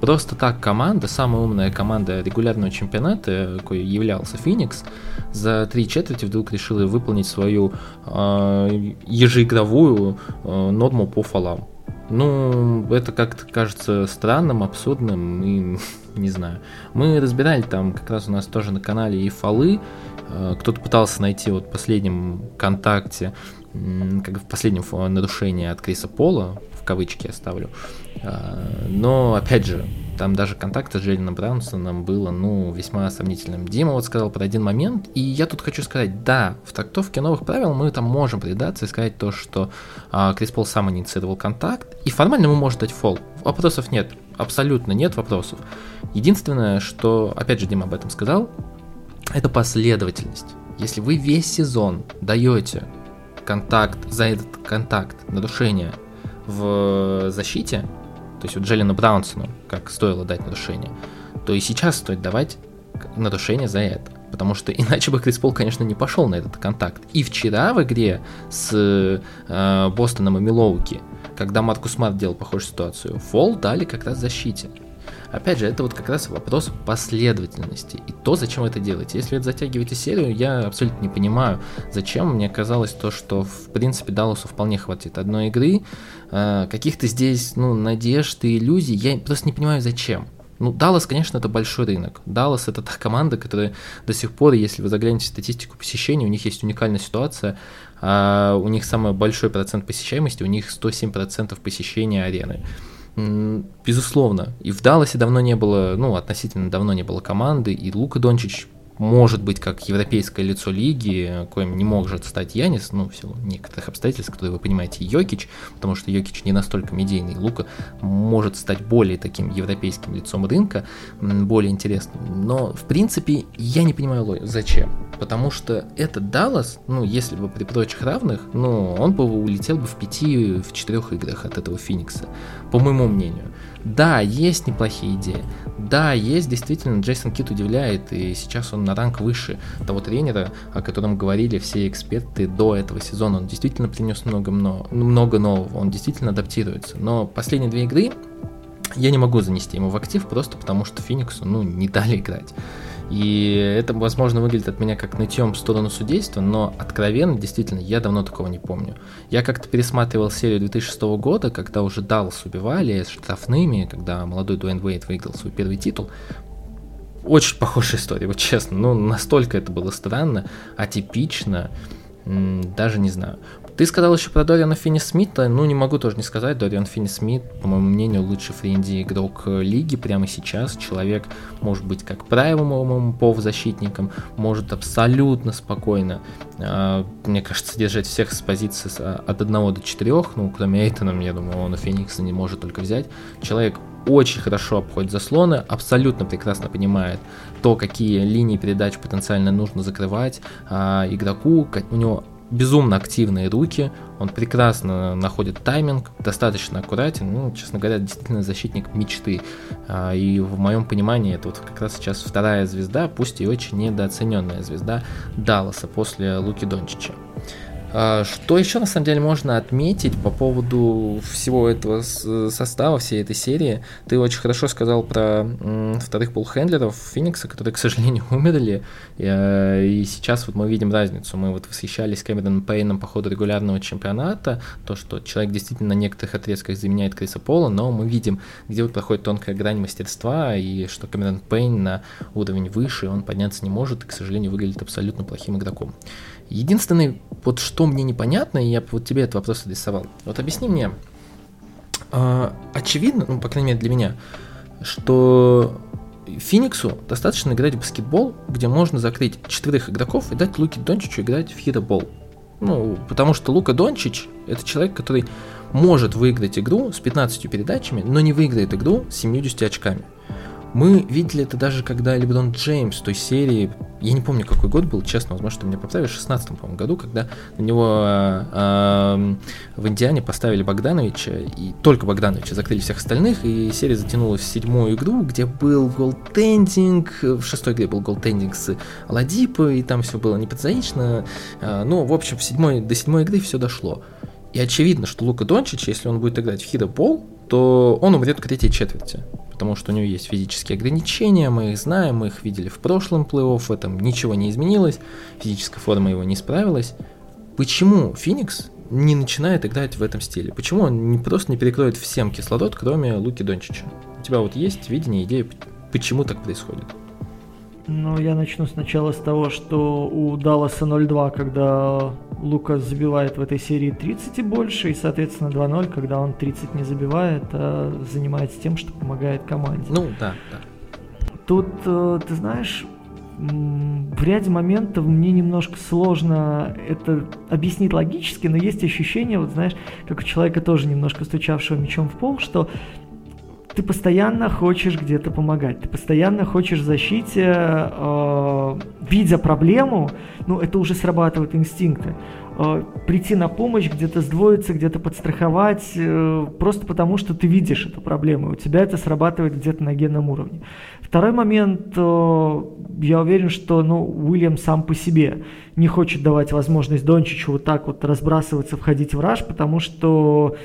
просто так команда, самая умная команда регулярного чемпионата, какой являлся Феникс, за три четверти вдруг решила выполнить свою э, ежеигровую э, норму по фолам. Ну, это как-то кажется странным, абсурдным и не знаю. Мы разбирали там как раз у нас тоже на канале и фолы. Э, кто-то пытался найти вот в последнем контакте, как в последнем нарушении от Криса Пола, кавычки я ставлю. Э, но, опять же, там даже контакта с Джейленом Браунсоном было, ну, весьма сомнительным. Дима вот сказал про один момент, и я тут хочу сказать, да, в трактовке новых правил мы там можем предаться и сказать то, что а, Крис Пол сам инициировал контакт, и формально ему может дать фол. Вопросов нет, абсолютно нет вопросов. Единственное, что, опять же, Дима об этом сказал, это последовательность. Если вы весь сезон даете контакт за этот контакт, нарушение в защите, то есть вот Джеллену Браунсону, как стоило дать нарушение, то и сейчас стоит давать нарушение за это. Потому что иначе бы Крис Пол, конечно, не пошел на этот контакт. И вчера в игре с э, Бостоном и Милоуки, когда Маркус Март делал похожую ситуацию, фол дали как раз защите. Опять же, это вот как раз вопрос последовательности и то, зачем это делаете. Если это затягиваете серию, я абсолютно не понимаю, зачем. Мне казалось то, что в принципе Далласу вполне хватит одной игры, э, каких-то здесь ну, надежд и иллюзий, я просто не понимаю, зачем. Ну, Даллас, конечно, это большой рынок. Даллас это та команда, которая до сих пор, если вы заглянете в статистику посещений, у них есть уникальная ситуация. А у них самый большой процент посещаемости, у них 107% посещения арены. Безусловно. И в Далласе давно не было, ну, относительно давно не было команды, и Лука Дончич может быть как европейское лицо лиги, коим не может стать Янис, ну, в силу некоторых обстоятельств, которые вы понимаете, Йокич, потому что Йокич не настолько медийный, Лука может стать более таким европейским лицом рынка, более интересным. Но, в принципе, я не понимаю, зачем. Потому что этот Даллас, ну, если бы при прочих равных, ну, он бы улетел бы в пяти, в четырех играх от этого Феникса, по моему мнению. Да, есть неплохие идеи. Да, есть действительно, Джейсон Кит удивляет, и сейчас он на ранг выше того тренера, о котором говорили все эксперты до этого сезона. Он действительно принес много, много нового, он действительно адаптируется. Но последние две игры я не могу занести ему в актив просто потому, что Фениксу ну, не дали играть. И это, возможно, выглядит от меня как нытьем в сторону судейства, но откровенно, действительно, я давно такого не помню. Я как-то пересматривал серию 2006 года, когда уже Даллас убивали с штрафными, когда молодой Дуэйн Уэйт выиграл свой первый титул. Очень похожая история, вот честно. Ну, настолько это было странно, атипично, даже не знаю. Ты сказал еще про Дориана Финни Смита, ну не могу тоже не сказать, Дориан Финни Смит, по моему мнению, лучший френди игрок э, лиги прямо сейчас. Человек может быть как правым полузащитником, может абсолютно спокойно, а, мне кажется, держать всех с позиции от 1 до 4, ну кроме Эйтона, я думаю, он у Феникса не может только взять. Человек очень хорошо обходит заслоны, абсолютно прекрасно понимает то, какие линии передач потенциально нужно закрывать а, игроку. У него безумно активные руки, он прекрасно находит тайминг, достаточно аккуратен, ну, честно говоря, действительно защитник мечты. А, и в моем понимании это вот как раз сейчас вторая звезда, пусть и очень недооцененная звезда Далласа после Луки Дончича. А, что еще на самом деле можно отметить по поводу всего этого состава, всей этой серии? Ты очень хорошо сказал про вторых полхендлеров Феникса, которые, к сожалению, умерли. Э, и сейчас вот мы видим разницу. Мы вот восхищались Кэмероном Пейном по ходу регулярного чемпионата, то, что человек действительно на некоторых отрезках заменяет Криса Пола, но мы видим, где вот проходит тонкая грань мастерства, и что Кэмерон Пейн на уровень выше, он подняться не может, и, к сожалению, выглядит абсолютно плохим игроком. Единственный, вот что мне непонятно, и я вот тебе этот вопрос адресовал. Вот объясни мне, э, очевидно, ну, по крайней мере для меня, что Фениксу достаточно играть в баскетбол, где можно закрыть четверых игроков и дать Луке Дончичу играть в хиробол. Ну, потому что Лука Дончич – это человек, который может выиграть игру с 15 передачами, но не выиграет игру с 70 очками. Мы видели это даже когда Леброн Джеймс той серии, я не помню какой год был, честно, возможно, ты меня поправишь, в 16 по году, когда на него э, в Индиане поставили Богдановича, и только Богдановича закрыли всех остальных, и серия затянулась в седьмую игру, где был голтендинг, в шестой игре был голтендинг с Ладипой, и там все было неподзаично, э, ну, в общем, в седьмой, до седьмой игры все дошло. И очевидно, что Лука Дончич, если он будет играть в хидобол, то он умрет к третьей четверти потому что у него есть физические ограничения, мы их знаем, мы их видели в прошлом плей-офф, в этом ничего не изменилось, физическая форма его не справилась. Почему Феникс не начинает играть в этом стиле? Почему он не просто не перекроет всем кислород, кроме Луки Дончича? У тебя вот есть видение, идея, почему так происходит? Ну, я начну сначала с того, что у Далласа 0-2, когда Лукас забивает в этой серии 30 и больше, и, соответственно, 2-0, когда он 30 не забивает, а занимается тем, что помогает команде. Ну, да, да. Тут, э, ты знаешь, в ряде моментов мне немножко сложно это объяснить логически, но есть ощущение, вот знаешь, как у человека тоже немножко стучавшего мечом в пол, что ты постоянно хочешь где-то помогать, ты постоянно хочешь в защите, э, видя проблему, ну, это уже срабатывают инстинкты, э, прийти на помощь, где-то сдвоиться, где-то подстраховать, э, просто потому что ты видишь эту проблему, у тебя это срабатывает где-то на генном уровне. Второй момент, э, я уверен, что, ну, Уильям сам по себе не хочет давать возможность Дончичу вот так вот разбрасываться, входить в раж, потому что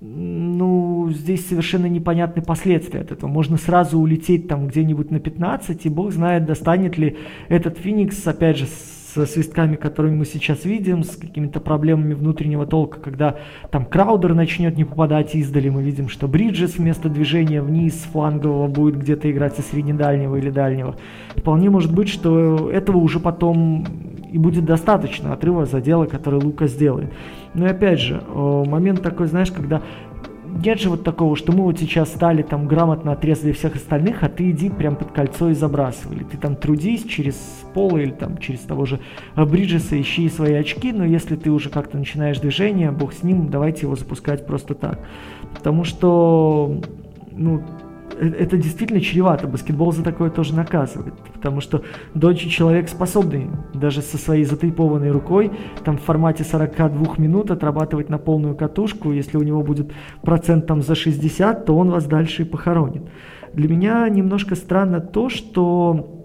ну, здесь совершенно непонятны последствия от этого. Можно сразу улететь там где-нибудь на 15, и бог знает, достанет ли этот Феникс, опять же, со свистками, которыми мы сейчас видим, с какими-то проблемами внутреннего толка, когда там Краудер начнет не попадать издали, мы видим, что Бриджес вместо движения вниз флангового будет где-то играть со среднедальнего или дальнего. Вполне может быть, что этого уже потом и будет достаточно отрыва за дело, который Лука сделает. Но и опять же, момент такой, знаешь, когда нет же вот такого, что мы вот сейчас стали там грамотно отрезали всех остальных, а ты иди прям под кольцо и забрасывали. Ты там трудись через пол или там через того же Бриджеса, ищи свои очки, но если ты уже как-то начинаешь движение, бог с ним, давайте его запускать просто так. Потому что, ну, это действительно чревато. Баскетбол за такое тоже наказывает. Потому что Дончи человек способный даже со своей затейпованной рукой там в формате 42 минут отрабатывать на полную катушку. Если у него будет процент там за 60, то он вас дальше и похоронит. Для меня немножко странно то, что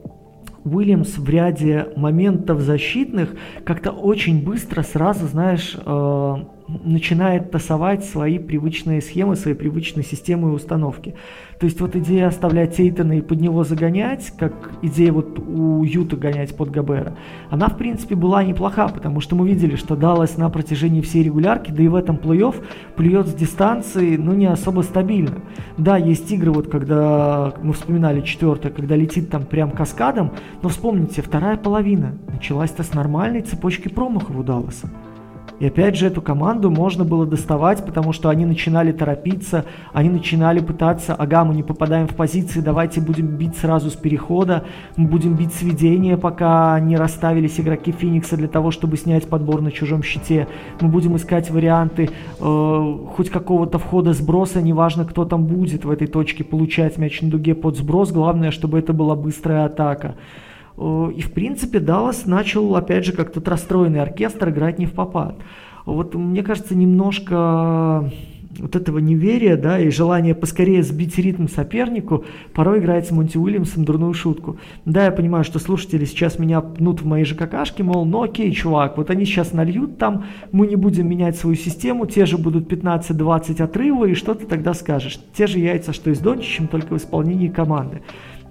Уильямс в ряде моментов защитных как-то очень быстро сразу, знаешь, э, начинает тасовать свои привычные схемы, свои привычные системы и установки. То есть вот идея оставлять Эйтона и под него загонять, как идея вот у Юта гонять под Габера, она в принципе была неплоха, потому что мы видели, что Даллас на протяжении всей регулярки, да и в этом плей-офф, плюет с дистанции, ну не особо стабильно. Да, есть игры, вот когда мы вспоминали четвертое, когда летит там прям каскадом, но вспомните, вторая половина началась-то с нормальной цепочки промахов у Далласа. И опять же, эту команду можно было доставать, потому что они начинали торопиться, они начинали пытаться, ага, мы не попадаем в позиции, давайте будем бить сразу с перехода, мы будем бить с ведения, пока не расставились игроки Феникса для того, чтобы снять подбор на чужом щите. Мы будем искать варианты э, хоть какого-то входа сброса, неважно, кто там будет в этой точке получать мяч на дуге под сброс, главное, чтобы это была быстрая атака. Э, и, в принципе, Даллас начал, опять же, как тот расстроенный оркестр играть не в попад. Вот мне кажется, немножко вот этого неверия, да, и желания поскорее сбить ритм сопернику, порой играет с Монти Уильямсом дурную шутку. Да, я понимаю, что слушатели сейчас меня пнут в мои же какашки, мол, ну окей, чувак, вот они сейчас нальют там, мы не будем менять свою систему, те же будут 15-20 отрыва, и что ты тогда скажешь? Те же яйца, что и с Дончичем, только в исполнении команды.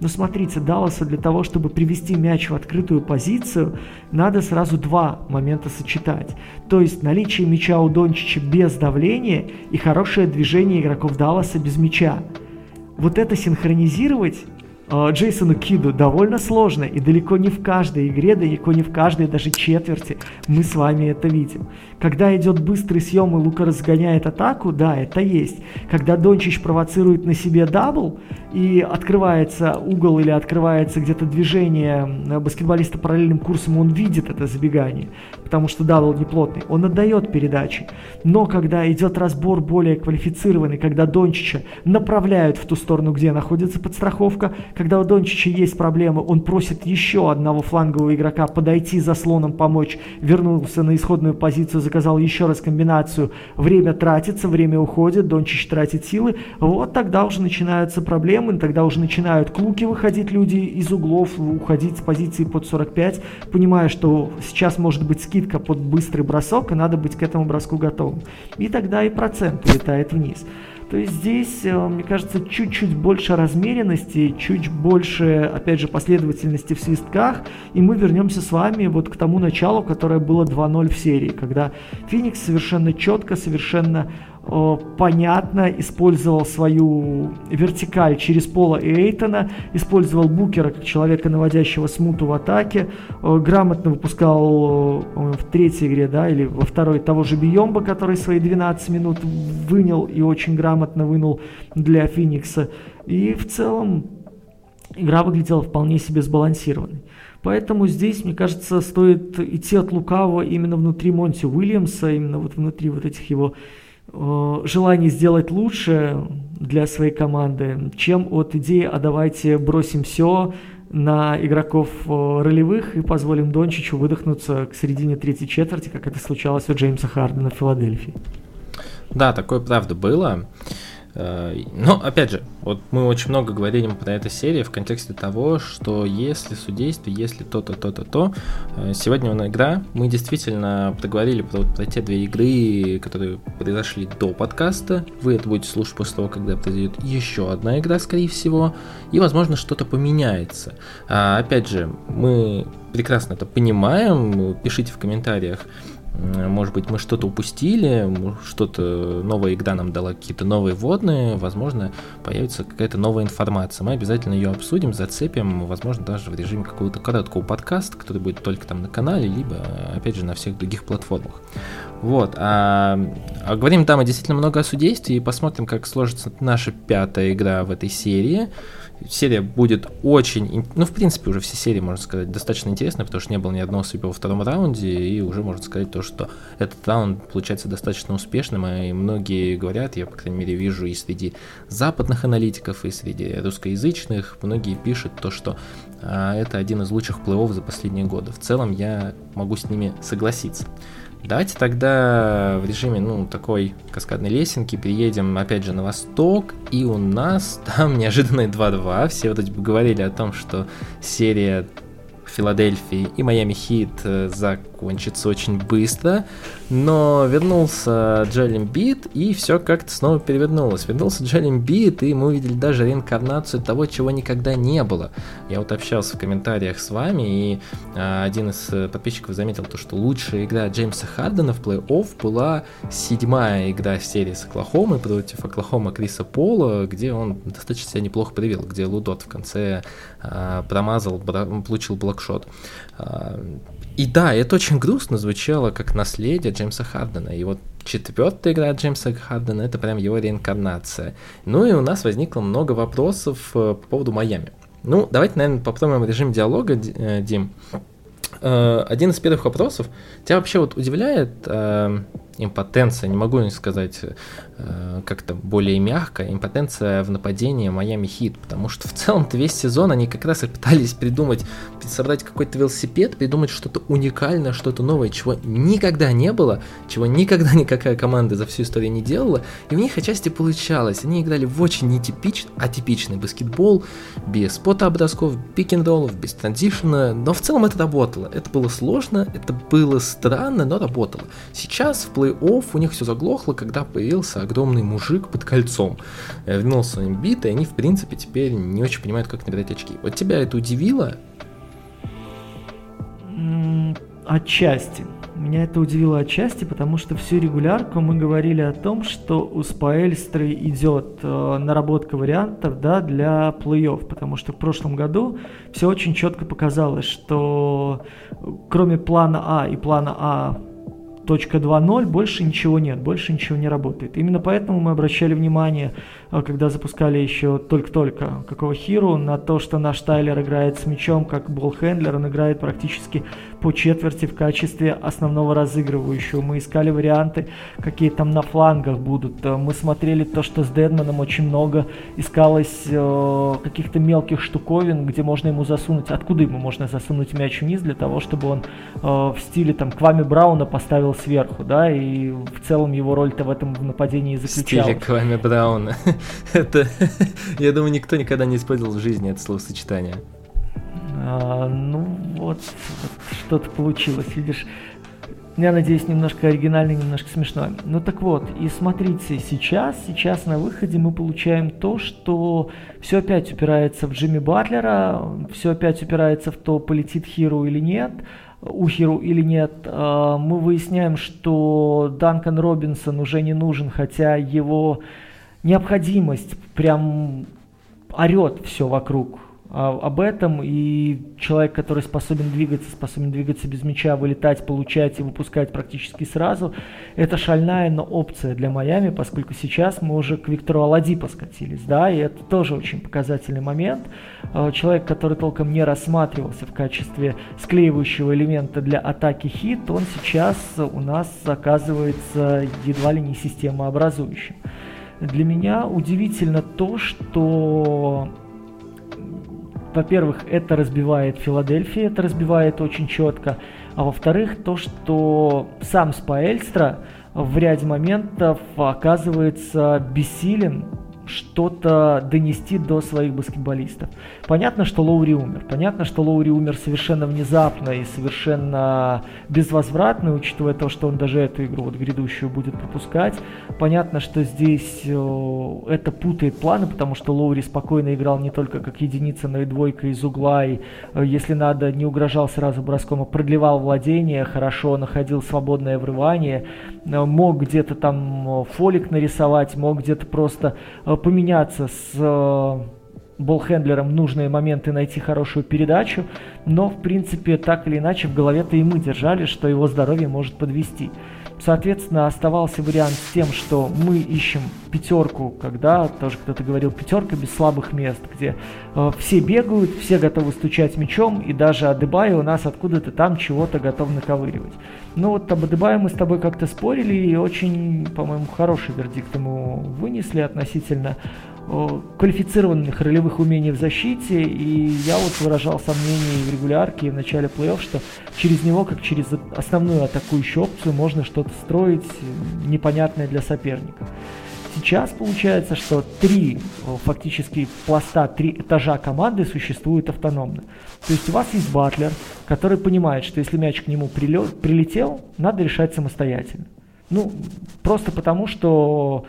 Но смотрите, Далласа для того, чтобы привести мяч в открытую позицию, надо сразу два момента сочетать. То есть наличие мяча у Дончича без давления и хорошее движение игроков Далласа без мяча. Вот это синхронизировать Джейсону Киду довольно сложно, и далеко не в каждой игре, далеко не в каждой даже четверти мы с вами это видим. Когда идет быстрый съем и Лука разгоняет атаку, да, это есть. Когда Дончич провоцирует на себе double и открывается угол или открывается где-то движение баскетболиста параллельным курсом, он видит это забегание, потому что double неплотный, он отдает передачи. Но когда идет разбор более квалифицированный, когда Дончича направляют в ту сторону, где находится подстраховка, когда у Дончича есть проблемы, он просит еще одного флангового игрока подойти за слоном, помочь, вернулся на исходную позицию, заказал еще раз комбинацию, время тратится, время уходит, Дончич тратит силы, вот тогда уже начинаются проблемы, тогда уже начинают к выходить люди из углов, уходить с позиции под 45, понимая, что сейчас может быть скидка под быстрый бросок, и надо быть к этому броску готовым. И тогда и процент улетает вниз. То есть здесь, э, мне кажется, чуть-чуть больше размеренности, чуть больше, опять же, последовательности в свистках, и мы вернемся с вами вот к тому началу, которое было 2-0 в серии, когда Феникс совершенно четко, совершенно понятно использовал свою вертикаль через Пола и Эйтона, использовал Букера как человека, наводящего смуту в атаке, грамотно выпускал в третьей игре, да, или во второй того же Биомба, который свои 12 минут вынял и очень грамотно вынул для Феникса. И в целом игра выглядела вполне себе сбалансированной. Поэтому здесь, мне кажется, стоит идти от лукавого именно внутри Монти Уильямса, именно вот внутри вот этих его Э, желание сделать лучше для своей команды, чем от идеи «а давайте бросим все на игроков э, ролевых и позволим Дончичу выдохнуться к середине третьей четверти, как это случалось у Джеймса Хардена в Филадельфии. Да, такое правда было. Э, но, опять же, вот мы очень много говорим про эту серию в контексте того, что если судейство, если то-то, то-то, то, э, сегодня у нас игра, мы действительно проговорили про, про те две игры, которые произошли до подкаста, вы это будете слушать после того, когда произойдет еще одна игра, скорее всего, и, возможно, что-то поменяется. А, опять же, мы прекрасно это понимаем, пишите в комментариях, может быть, мы что-то упустили, что-то новая игра нам дала какие-то новые вводные, возможно, появится какая-то новая информация. Мы обязательно ее обсудим, зацепим, возможно, даже в режиме какого-то короткого подкаста, который будет только там на канале, либо, опять же, на всех других платформах. Вот, а, а говорим там действительно много о судействе, и посмотрим, как сложится наша пятая игра в этой серии серия будет очень, ну, в принципе, уже все серии, можно сказать, достаточно интересны, потому что не было ни одного свипа во втором раунде, и уже можно сказать то, что этот раунд получается достаточно успешным, и многие говорят, я, по крайней мере, вижу и среди западных аналитиков, и среди русскоязычных, многие пишут то, что а, это один из лучших плей-офф за последние годы. В целом я могу с ними согласиться. Давайте тогда в режиме, ну, такой каскадной лесенки переедем опять же на восток, и у нас там неожиданные 2-2. Все вот эти говорили о том, что серия Филадельфии и Майами Хит э, закончится очень быстро, но вернулся Джелем Бит, и все как-то снова перевернулось. Вернулся Джелем Бит, и мы увидели даже реинкарнацию того, чего никогда не было. Я вот общался в комментариях с вами, и а, один из э, подписчиков заметил то, что лучшая игра Джеймса Хардена в плей-офф была седьмая игра в серии с Оклахомой против Оклахома Криса Пола, где он достаточно себя неплохо привел, где Лудот в конце а, промазал, получил блокшот. А, и да, это очень грустно звучало, как наследие Джеймса Хардена. И вот четвертая игра Джеймса Хардена это прям его реинкарнация. Ну и у нас возникло много вопросов э, по поводу Майами. Ну, давайте, наверное, попробуем режим диалога, э, Дим. Э, один из первых вопросов. Тебя вообще вот удивляет импотенция, не могу не сказать как-то более мягко, импотенция в нападении Майами Хит, потому что в целом-то весь сезон они как раз и пытались придумать, собрать какой-то велосипед, придумать что-то уникальное, что-то новое, чего никогда не было, чего никогда никакая команда за всю историю не делала, и у них отчасти получалось. Они играли в очень нетипичный, атипичный баскетбол, без спота-образков, пик-н-роллов, без транзишена, но в целом это работало. Это было сложно, это было странно, но работало. Сейчас в плей-офф у них все заглохло, когда появился огромный мужик под кольцом. Э, вернулся имбит, и они, в принципе, теперь не очень понимают, как набирать очки. Вот тебя это удивило? Отчасти. Меня это удивило отчасти, потому что всю регулярку мы говорили о том, что у Спаэльстры идет э, наработка вариантов да, для плей-офф, потому что в прошлом году все очень четко показалось, что кроме плана А и плана А точка 2.0 больше ничего нет, больше ничего не работает. Именно поэтому мы обращали внимание, а, когда запускали еще только-только какого Хиру, на то, что наш Тайлер играет с мячом как болхендлер, он играет практически по четверти в качестве основного разыгрывающего. Мы искали варианты, какие там на флангах будут. Э, мы смотрели то, что с Дедманом очень много искалось э, каких-то мелких штуковин, где можно ему засунуть, откуда ему можно засунуть мяч вниз для того, чтобы он э, в стиле там Квами Брауна поставил сверху, да, и в целом его роль-то в этом нападении заключалась. В стиле Квами Брауна. это, я думаю, никто никогда не использовал в жизни это словосочетание. А, ну вот, вот что-то получилось, видишь. Я надеюсь, немножко оригинально, немножко смешно. Ну так вот, и смотрите, сейчас, сейчас на выходе мы получаем то, что все опять упирается в Джимми Батлера, все опять упирается в то, полетит Хиру или нет, у Хиру или нет. А, мы выясняем, что Данкан Робинсон уже не нужен, хотя его необходимость прям орет все вокруг об этом, и человек, который способен двигаться, способен двигаться без мяча, вылетать, получать и выпускать практически сразу, это шальная, но опция для Майами, поскольку сейчас мы уже к Виктору Аладипо скатились, да, и это тоже очень показательный момент. А, человек, который толком не рассматривался в качестве склеивающего элемента для атаки хит, он сейчас у нас оказывается едва ли не системообразующим. Для меня удивительно то, что во-первых, это разбивает Филадельфия, это разбивает очень четко. А во-вторых, то, что сам Спаэльстра в ряде моментов оказывается бессилен что-то донести до своих баскетболистов. Понятно, что Лоури умер. Понятно, что Лоури умер совершенно внезапно и совершенно безвозвратно, учитывая то, что он даже эту игру вот грядущую будет пропускать. Понятно, что здесь э, это путает планы, потому что Лоури спокойно играл не только как единица, но и двойка из угла, и э, если надо, не угрожал сразу броском, а продлевал владение, хорошо находил свободное врывание, э, мог где-то там фолик нарисовать, мог где-то просто поменяться с э, болхендлером нужные моменты найти хорошую передачу, но в принципе так или иначе в голове-то и мы держали, что его здоровье может подвести. Соответственно, оставался вариант с тем, что мы ищем пятерку, когда тоже кто-то говорил пятерка без слабых мест, где э, все бегают, все готовы стучать мячом, и даже Адебай у нас откуда-то там чего-то готов наковыривать. Ну вот об Адебае мы с тобой как-то спорили, и очень, по-моему, хороший вердикт ему вынесли относительно квалифицированных ролевых умений в защите, и я вот выражал сомнения в регулярке, и в начале плей-офф, что через него, как через основную атакующую опцию, можно что-то строить непонятное для соперника. сейчас получается, что три фактически пласта, три этажа команды существуют автономно. То есть у вас есть батлер, который понимает, что если мяч к нему прилет, прилетел, надо решать самостоятельно. Ну, просто потому, что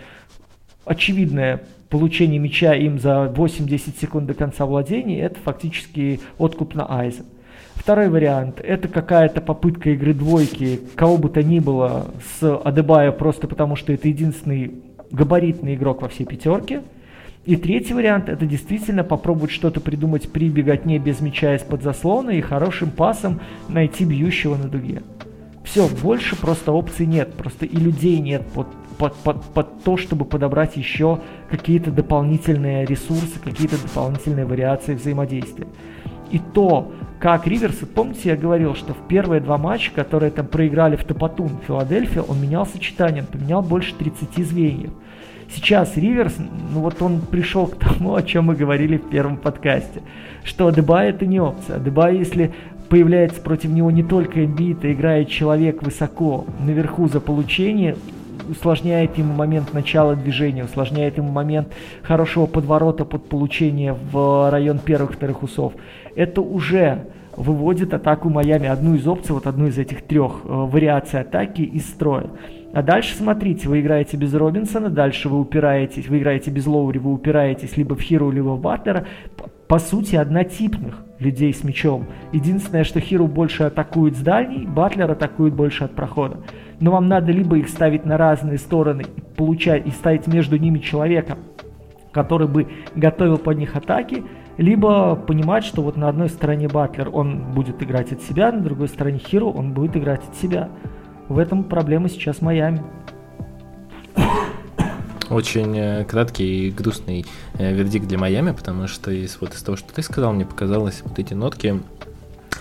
очевидное получение мяча им за 8-10 секунд до конца владения, это фактически откуп на айза. Второй вариант – это какая-то попытка игры двойки, кого бы то ни было, с Адебая просто потому, что это единственный габаритный игрок во всей пятерке. И третий вариант – это действительно попробовать что-то придумать при беготне без мяча из-под заслона и хорошим пасом найти бьющего на дуге. Все, больше просто опций нет, просто и людей нет под, под, под, под то, чтобы подобрать еще какие-то дополнительные ресурсы, какие-то дополнительные вариации взаимодействия. И то, как Риверс, помните, я говорил, что в первые два матча, которые там проиграли в Топотун, Филадельфия, он менял сочетание, он поменял больше 30 звеньев. Сейчас Риверс, ну вот он пришел к тому, о чем мы говорили в первом подкасте, что Адебай это не опция. Адебай, если появляется против него не только Эмбит, а играет человек высоко наверху за получение, усложняет ему момент начала движения, усложняет ему момент хорошего подворота под получение в район первых-вторых усов. Это уже выводит атаку Майами, одну из опций, вот одну из этих трех э, вариаций атаки из строя. А дальше смотрите, вы играете без Робинсона, дальше вы упираетесь, вы играете без Лоури, вы упираетесь либо в Хиру, либо в Батлера. По сути, однотипных людей с мячом. Единственное, что Хиру больше атакует с дальней, Батлер атакует больше от прохода. Но вам надо либо их ставить на разные стороны, получать и ставить между ними человека, который бы готовил под них атаки, либо понимать, что вот на одной стороне Батлер он будет играть от себя, на другой стороне Хиру он будет играть от себя. В этом проблема сейчас Майами. Очень э, краткий и грустный э, вердикт для Майами, потому что из, вот из того, что ты сказал, мне показалось вот эти нотки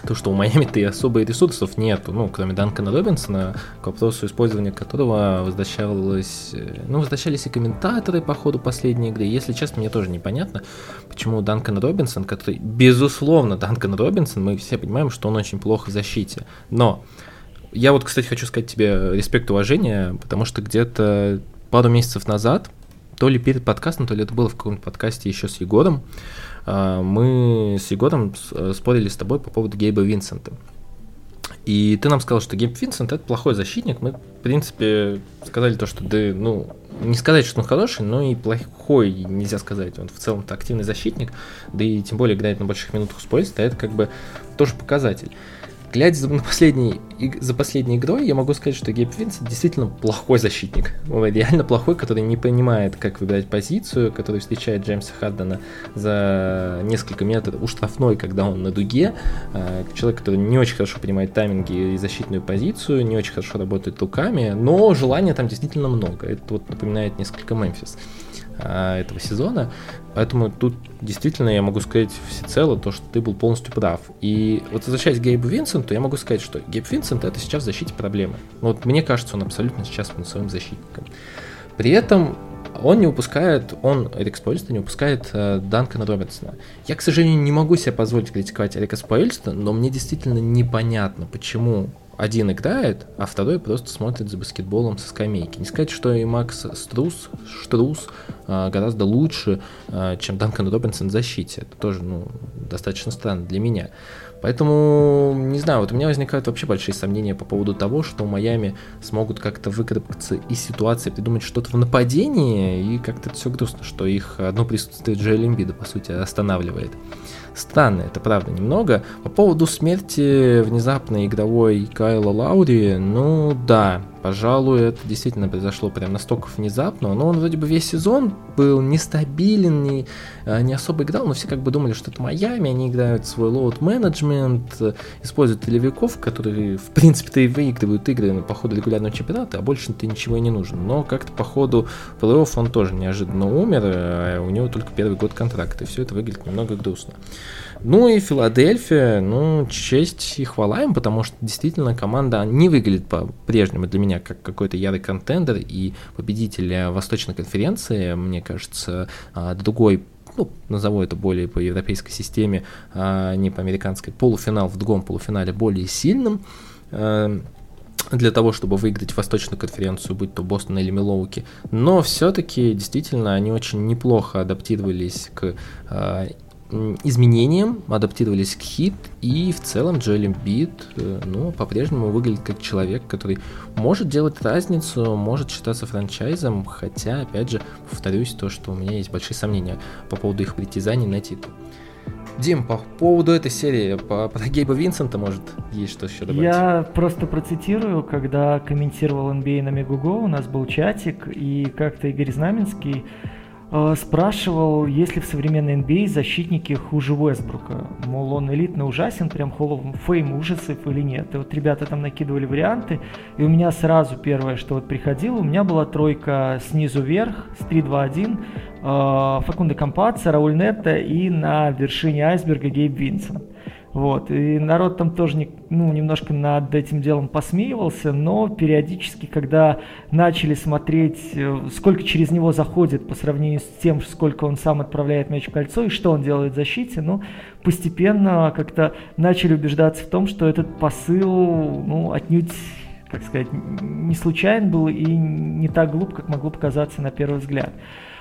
то, что у Майами-то и особо ресурсов нету, ну, кроме Данкана Робинсона, к вопросу использования которого возвращалось, э, ну, возвращались и комментаторы по ходу последней игры. Если честно, мне тоже непонятно, почему Данкан Робинсон, который, безусловно, Данкан Робинсон, мы все понимаем, что он очень плохо в защите, но я вот, кстати, хочу сказать тебе респект, уважение, потому что где-то пару месяцев назад, то ли перед подкастом, то ли это было в каком-то подкасте еще с Егором, а, мы с Егором э, спорили с тобой по поводу Гейба Винсента. И ты нам сказал, что Гейб Винсент это плохой защитник. Мы, в принципе, сказали то, что да, ну, не сказать, что он хороший, но и плохой нельзя сказать. Он в целом-то активный защитник, да и тем более играет на больших минутах с поезда, это как бы тоже показатель глядя за, на последний, за последней игрой, я могу сказать, что Гейб Винсент действительно плохой защитник. Он реально плохой, который не понимает, как выбирать позицию, который встречает Джеймса Хардена за несколько метров у штрафной, когда он на дуге. А, человек, который не очень хорошо понимает тайминги и защитную позицию, не очень хорошо работает руками, но желания там действительно много. Это вот напоминает несколько Мемфис. А, этого сезона. Поэтому тут действительно я могу сказать всецело то, что ты был полностью прав. И вот возвращаясь к Гейбу Винсенту, я могу сказать, что Гейб Винсент это сейчас в защите проблемы. Вот мне кажется, он абсолютно сейчас своим защитником. При этом он не упускает, он, Эрик Спойльстон, не упускает э, Данкана Робертсона. Я, к сожалению, не могу себе позволить критиковать Эрика Спойльстона, но мне действительно непонятно, почему один играет, а второй просто смотрит за баскетболом со скамейки. Не сказать, что и Макс Струс, Штрус а, гораздо лучше, а, чем Данкан Робинсон в защите. Это тоже ну, достаточно странно для меня. Поэтому, не знаю, вот у меня возникают вообще большие сомнения по поводу того, что Майами смогут как-то выкарабкаться из ситуации, придумать что-то в нападении, и как-то это все грустно, что их одно присутствие Джоэля Эмбида, по сути, останавливает. Странно, это правда немного. По поводу смерти внезапной игровой Кайла Лаури, ну да, пожалуй, это действительно произошло прям настолько внезапно, но он вроде бы весь сезон был нестабилен, не, э, не особо играл, но все как бы думали, что это Майами, они играют свой load management, используют телевиков, которые в принципе-то и выигрывают игры по ходу регулярного чемпионата, а больше-то ничего и не нужно. Но как-то по ходу плей-офф он тоже неожиданно умер, а у него только первый год контракта, и все это выглядит немного грустно. Ну и Филадельфия, ну, честь и хвала им, потому что действительно команда не выглядит по-прежнему для меня как какой-то ярый контендер и победитель Восточной конференции, мне кажется, а, другой ну, назову это более по европейской системе, а не по американской, полуфинал в другом полуфинале более сильным. Эм, для того, чтобы выиграть Восточную конференцию, будь то Бостон или Милоуки. Но все-таки действительно они очень неплохо адаптировались к э, изменениям, адаптировались к хит, и в целом Джоэл Эмбит, ну, по-прежнему выглядит как человек, который может делать разницу, может считаться франчайзом, хотя, опять же, повторюсь, то, что у меня есть большие сомнения по поводу их притязаний на титул. Дим, по поводу этой серии, по, про Гейба Винсента, может, есть что еще добавить? Я просто процитирую, когда комментировал NBA на Мегуго, у нас был чатик, и как-то Игорь Знаменский спрашивал, есть ли в современной NBA защитники хуже Уэсбрука. Мол, он элитно ужасен, прям of Fame ужасов или нет. И вот ребята там накидывали варианты, и у меня сразу первое, что вот приходило, у меня была тройка снизу вверх, с 3-2-1, э, Факунде Кампаца, Рауль Нетта и на вершине айсберга Гейб Винсент. Вот. И народ там тоже не, ну, немножко над этим делом посмеивался, но периодически, когда начали смотреть, э, сколько через него заходит по сравнению с тем, сколько он сам отправляет мяч в кольцо и что он делает в защите, ну, постепенно как-то начали убеждаться в том, что этот посыл ну, отнюдь как сказать, не случайен был и не так глуп, как могло показаться на первый взгляд.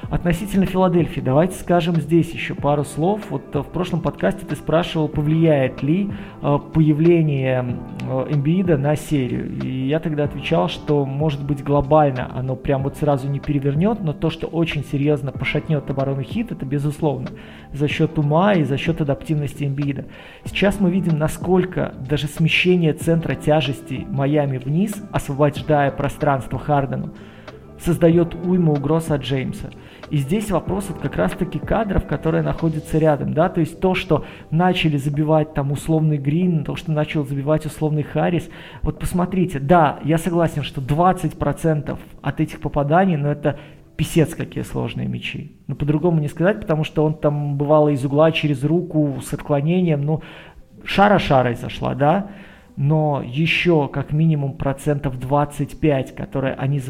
Относительно Филадельфии, давайте скажем здесь еще пару слов. Вот э, в прошлом подкасте ты спрашивал, повлияет ли э, появление э, Эмбиида на серию. И я тогда отвечал, что может быть глобально оно прям вот сразу не перевернет, но то, что очень серьезно пошатнет оборону хит, это безусловно за счет ума и за счет адаптивности Эмбиида. Сейчас мы видим, насколько даже смещение центра тяжести Майами вниз, освобождая пространство Хардену, создает уйму угроз от Джеймса. И здесь вопрос вот как раз-таки кадров, которые находятся рядом, да, то есть то, что начали забивать там условный Грин, то, что начал забивать условный Харрис, вот посмотрите, да, я согласен, что 20% от этих попаданий, но это писец какие сложные мячи. Ну, по-другому не сказать, потому что он там бывало из угла через руку с отклонением, ну, шара шарой зашла, да, но еще как минимум процентов 25, которые они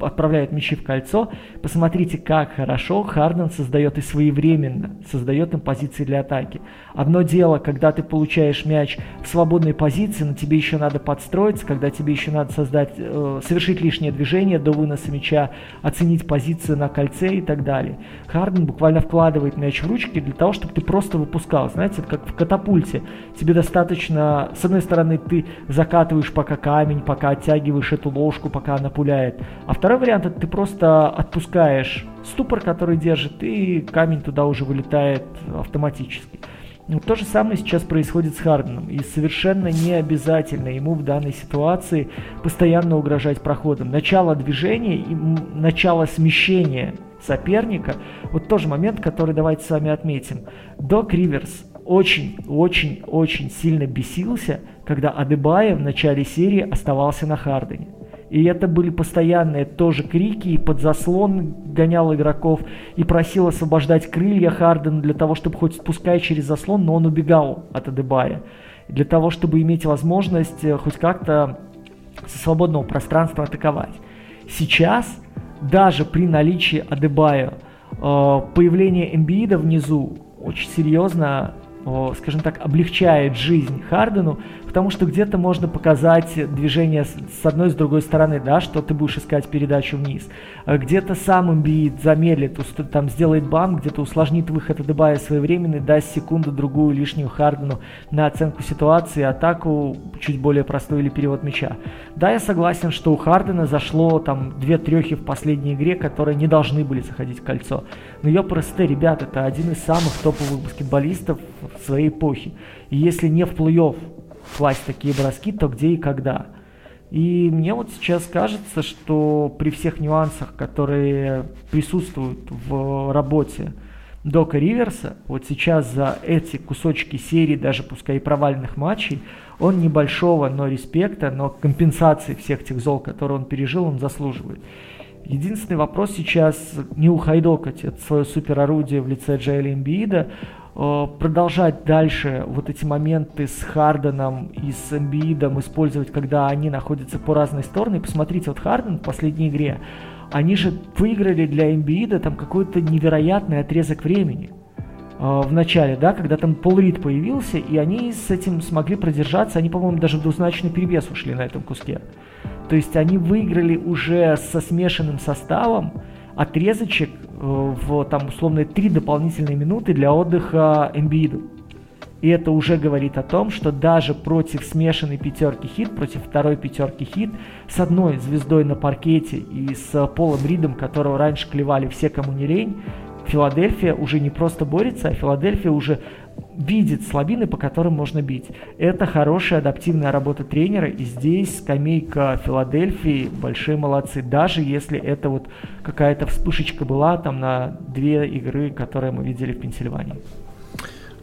отправляют мячи в кольцо. Посмотрите, как хорошо Харден создает и своевременно создает им позиции для атаки. Одно дело, когда ты получаешь мяч в свободной позиции, но тебе еще надо подстроиться, когда тебе еще надо создать, э, совершить лишнее движение до выноса мяча, оценить позицию на кольце и так далее. Харден буквально вкладывает мяч в ручки для того, чтобы ты просто выпускал. Знаете, как в катапульте. Тебе достаточно, с одной стороны, ты закатываешь пока камень, пока оттягиваешь эту ложку, пока она пуляет. А второй вариант, это ты просто отпускаешь ступор, который держит, и камень туда уже вылетает автоматически. Ну, то же самое сейчас происходит с Харденом. И совершенно не обязательно ему в данной ситуации постоянно угрожать проходом. Начало движения и начало смещения соперника, вот тоже момент, который давайте с вами отметим. Док Риверс очень-очень-очень сильно бесился, когда Адебая в начале серии оставался на Хардене. И это были постоянные тоже крики, и под заслон гонял игроков, и просил освобождать крылья Хардена для того, чтобы хоть спуская через заслон, но он убегал от Адебая. Для того, чтобы иметь возможность э, хоть как-то со свободного пространства атаковать. Сейчас, даже при наличии Адебая, э, появление Эмбиида внизу очень серьезно скажем так, облегчает жизнь Хардену, потому что где-то можно показать движение с одной, с другой стороны, да, что ты будешь искать передачу вниз. А где-то сам имбит замедлит, там сделает бам, где-то усложнит выход Адебая своевременный, даст секунду-другую лишнюю Хардену на оценку ситуации, атаку чуть более простой или перевод мяча. Да, я согласен, что у Хардена зашло там две трехи в последней игре, которые не должны были заходить в кольцо. Но ее просто, ребят, это один из самых топовых баскетболистов своей эпохи. И если не в плей-офф класть такие броски, то где и когда. И мне вот сейчас кажется, что при всех нюансах, которые присутствуют в работе Дока Риверса, вот сейчас за эти кусочки серии, даже пускай и провальных матчей, он небольшого, но респекта, но компенсации всех тех зол, которые он пережил, он заслуживает. Единственный вопрос сейчас не ухайдокать это свое суперорудие в лице Джейли Эмбиида, продолжать дальше вот эти моменты с Харденом и с Эмбиидом использовать, когда они находятся по разной стороне. Посмотрите, вот Харден в последней игре, они же выиграли для Эмбиида там какой-то невероятный отрезок времени. в начале, да, когда там Пол Рид появился, и они с этим смогли продержаться, они, по-моему, даже в двузначный перевес ушли на этом куске. То есть они выиграли уже со смешанным составом отрезочек в там условно три дополнительные минуты для отдыха Эмбииду. И это уже говорит о том, что даже против смешанной пятерки хит, против второй пятерки хит, с одной звездой на паркете и с Полом Ридом, которого раньше клевали все, кому не лень, Филадельфия уже не просто борется, а Филадельфия уже видит слабины, по которым можно бить. Это хорошая адаптивная работа тренера, и здесь скамейка Филадельфии большие молодцы, даже если это вот какая-то вспышечка была там на две игры, которые мы видели в Пенсильвании.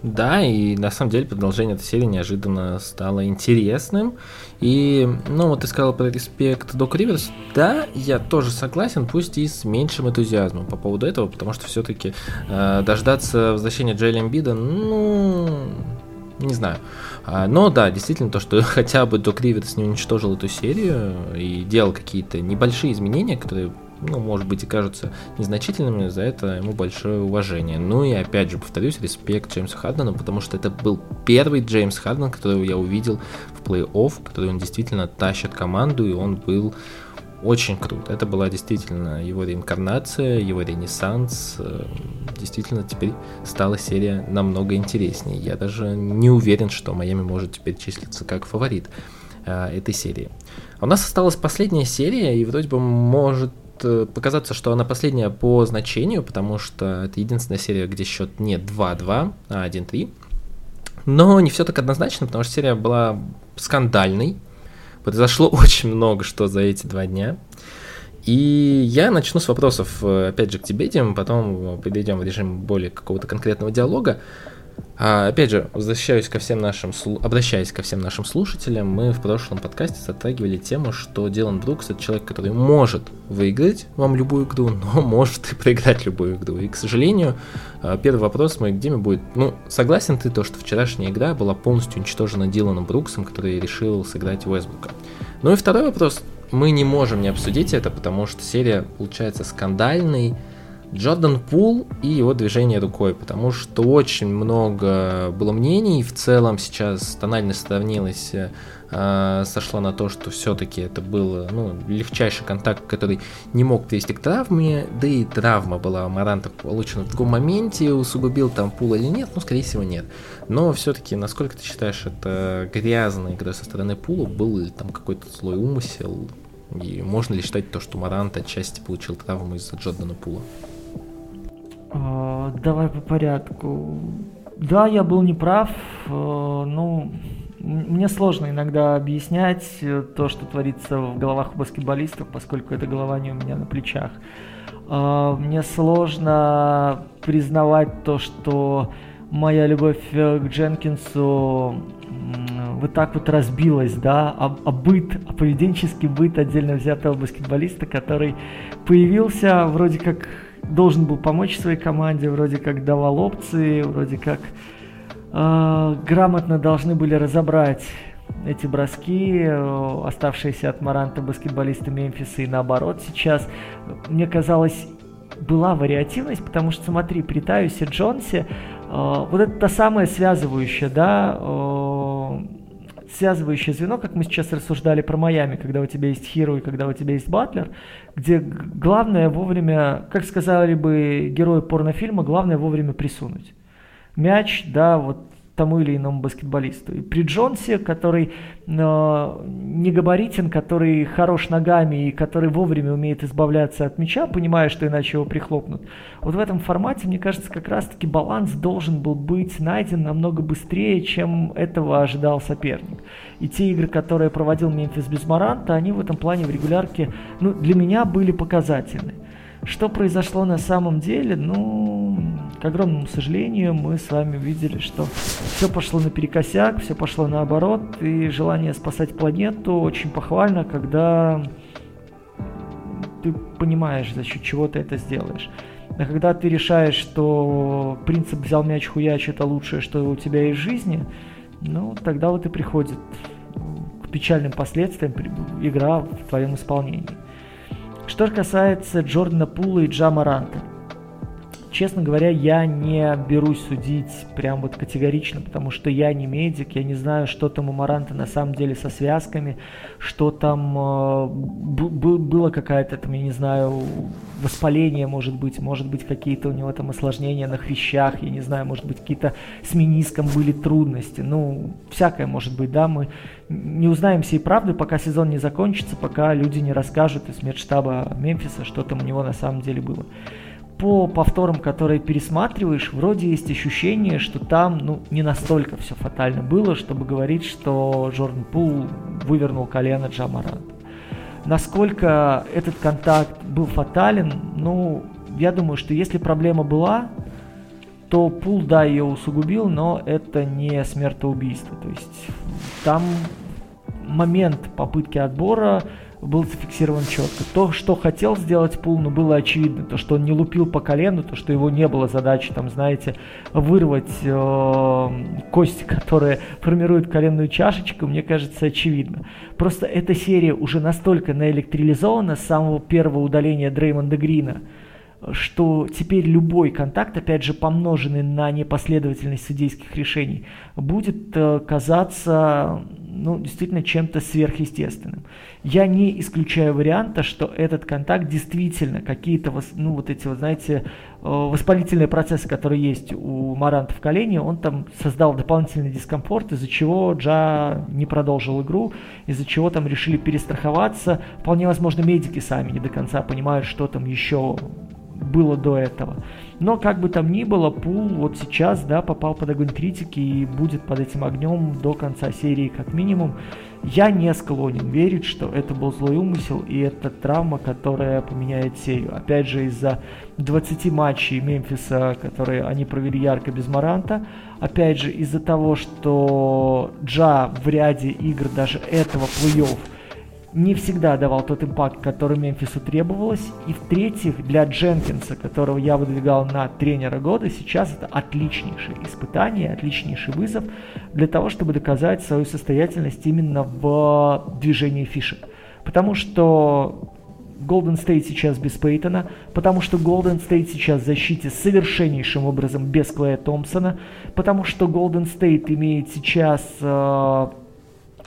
Да, и на самом деле продолжение этой серии неожиданно стало интересным. И, ну, вот ты сказал про респект Док Риверс. Да, я тоже согласен, пусть и с меньшим энтузиазмом по поводу этого, потому что все-таки э, дождаться возвращения Джейли Эмбида, ну, не знаю. А, но да, действительно, то, что хотя бы Док Риверс не уничтожил эту серию и делал какие-то небольшие изменения, которые ну, может быть, и кажутся незначительными, за это ему большое уважение. Ну и опять же, повторюсь, респект Джеймсу Хардену, потому что это был первый Джеймс Харден, которого я увидел в плей-офф, который он действительно тащит команду, и он был очень крут. Это была действительно его реинкарнация, его ренессанс. Действительно, теперь стала серия намного интереснее. Я даже не уверен, что Майами может теперь числиться как фаворит э, этой серии. А у нас осталась последняя серия, и вроде бы может Э, показаться, что она последняя по значению, потому что это единственная серия, где счет не 2-2, а 1-3. Но не все так однозначно, потому что серия была скандальной. Произошло очень много что за эти два дня. И я начну с вопросов, э, опять же, к тебе, Дим, потом перейдем в режим более какого-то конкретного диалога. А, опять же, возвращаюсь ко всем нашим, обращаясь ко всем нашим слушателям, мы в прошлом подкасте затрагивали тему, что Дилан Брукс это человек, который может выиграть вам любую игру, но может и проиграть любую игру. И, к сожалению, а, первый вопрос мой к Диме будет, ну, согласен ты то, что вчерашняя игра была полностью уничтожена Диланом Бруксом, который решил сыграть Уэсбука? Ну и второй вопрос, мы не можем не обсудить это, потому что серия получается скандальной, Джордан Пул и его движение рукой, потому что очень много было мнений, в целом сейчас тональность сравнилась, э, сошла на то, что все-таки это был ну, легчайший контакт, который не мог привести к травме, да и травма была Маранта получена в другом моменте, усугубил там Пул или нет, ну, скорее всего, нет. Но все-таки, насколько ты считаешь, это грязная игра со стороны Пула, был ли там какой-то злой умысел, и можно ли считать то, что Марант отчасти получил травму из-за Джордана Пула? А, давай по порядку. Да, я был неправ. Э, ну, мне сложно иногда объяснять э, то, что творится в головах баскетболистов, поскольку эта голова не у меня на плечах. А, мне сложно признавать то, что моя любовь э, к Дженкинсу вот так вот разбилась, да, а, а быт, а поведенческий быт отдельно взятого баскетболиста, который появился вроде как должен был помочь своей команде, вроде как давал опции, вроде как э, грамотно должны были разобрать эти броски, э, оставшиеся от Маранта баскетболисты Мемфиса и наоборот сейчас. Мне казалось, была вариативность, потому что, смотри, при Таюсе Джонсе э, вот это та самая связывающая, да, э, связывающее звено, как мы сейчас рассуждали про Майами, когда у тебя есть Хиро и когда у тебя есть Батлер, где главное вовремя, как сказали бы герои порнофильма, главное вовремя присунуть. Мяч, да, вот тому или иному баскетболисту. И при Джонсе, который э, не габаритен, который хорош ногами и который вовремя умеет избавляться от мяча, понимая, что иначе его прихлопнут. Вот в этом формате, мне кажется, как раз-таки баланс должен был быть найден намного быстрее, чем этого ожидал соперник. И те игры, которые проводил Мемфис без Маранта, они в этом плане в регулярке, ну, для меня были показательны. Что произошло на самом деле? Ну, к огромному сожалению, мы с вами увидели, что все пошло наперекосяк, все пошло наоборот, и желание спасать планету очень похвально, когда ты понимаешь, за счет чего ты это сделаешь. А когда ты решаешь, что принцип взял мяч хуяч это лучшее, что у тебя есть в жизни, ну, тогда вот и приходит к печальным последствиям игра в твоем исполнении. Что же касается Джордана Пула и Джама Ранта. Честно говоря, я не берусь судить прям вот категорично, потому что я не медик, я не знаю, что там у Маранта на самом деле со связками, что там э, было какая-то там, я не знаю, воспаление, может быть, может быть, какие-то у него там осложнения на хрящах, я не знаю, может быть, какие-то с мениском были трудности, ну, всякое может быть, да, мы не узнаем всей правды, пока сезон не закончится, пока люди не расскажут из медштаба Мемфиса, что там у него на самом деле было по повторам, которые пересматриваешь, вроде есть ощущение, что там ну, не настолько все фатально было, чтобы говорить, что Джордан Пул вывернул колено Джамаранта. Насколько этот контакт был фатален, ну, я думаю, что если проблема была, то Пул, да, ее усугубил, но это не смертоубийство. То есть там момент попытки отбора был зафиксирован четко. То, что хотел сделать Пул, ну, было очевидно. То, что он не лупил по колену, то, что его не было задачи, там, знаете, вырвать э, кости, которые формируют коленную чашечку, мне кажется, очевидно. Просто эта серия уже настолько наэлектрилизована с самого первого удаления Дреймонда Грина, что теперь любой контакт, опять же, помноженный на непоследовательность судейских решений, будет э, казаться ну, действительно чем-то сверхъестественным. Я не исключаю варианта, что этот контакт действительно какие-то, ну, вот эти, вот, знаете, э, воспалительные процессы, которые есть у Маранта в колене, он там создал дополнительный дискомфорт, из-за чего Джа не продолжил игру, из-за чего там решили перестраховаться. Вполне возможно, медики сами не до конца понимают, что там еще было до этого. Но как бы там ни было, Пул вот сейчас, да, попал под огонь критики и будет под этим огнем до конца серии как минимум. Я не склонен верить, что это был злой умысел и это травма, которая поменяет серию. Опять же, из-за 20 матчей Мемфиса, которые они провели ярко без Маранта, опять же, из-за того, что Джа в ряде игр даже этого плей-офф не всегда давал тот импакт, который Мемфису требовалось. И в-третьих, для Дженкинса, которого я выдвигал на тренера года, сейчас это отличнейшее испытание, отличнейший вызов для того, чтобы доказать свою состоятельность именно в движении фишек. Потому что Golden State сейчас без Пейтона, потому что Golden State сейчас в защите совершеннейшим образом без Клея Томпсона, потому что Golden State имеет сейчас э,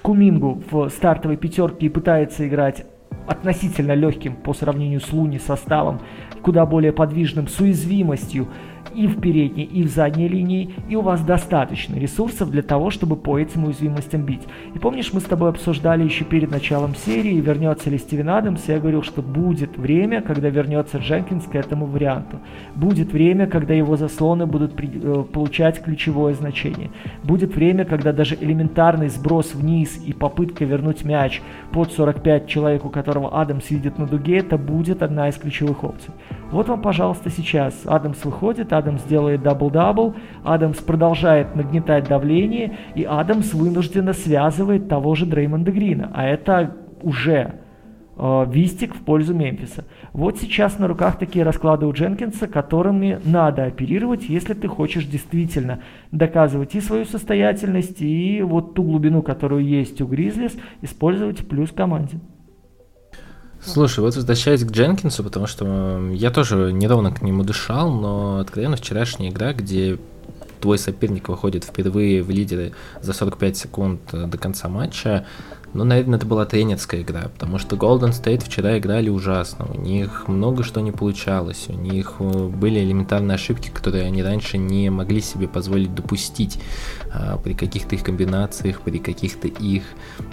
Кумингу в стартовой пятерке и пытается играть относительно легким по сравнению с Луни составом, куда более подвижным, с уязвимостью и в передней, и в задней линии, и у вас достаточно ресурсов для того, чтобы по этим уязвимостям бить. И помнишь, мы с тобой обсуждали еще перед началом серии, вернется ли Стивен Адамс, я говорил, что будет время, когда вернется Дженкинс к этому варианту. Будет время, когда его заслоны будут при, э, получать ключевое значение. Будет время, когда даже элементарный сброс вниз и попытка вернуть мяч под 45 человек, у которого Адамс видит на дуге, это будет одна из ключевых опций. Вот вам, пожалуйста, сейчас Адамс выходит, Адамс делает дабл-дабл, Адамс продолжает нагнетать давление, и Адамс вынужденно связывает того же Дреймонда Грина. А это уже э, вистик в пользу Мемфиса. Вот сейчас на руках такие расклады у Дженкинса, которыми надо оперировать, если ты хочешь действительно доказывать и свою состоятельность, и вот ту глубину, которую есть у Гризлис, использовать плюс команде. Слушай, вот возвращаясь к Дженкинсу, потому что я тоже недавно к нему дышал, но откровенно вчерашняя игра, где твой соперник выходит впервые в лидеры за 45 секунд до конца матча, ну, наверное, это была тренерская игра, потому что Golden State вчера играли ужасно. У них много что не получалось. У них э, были элементарные ошибки, которые они раньше не могли себе позволить допустить а, при каких-то их комбинациях, при каких-то их,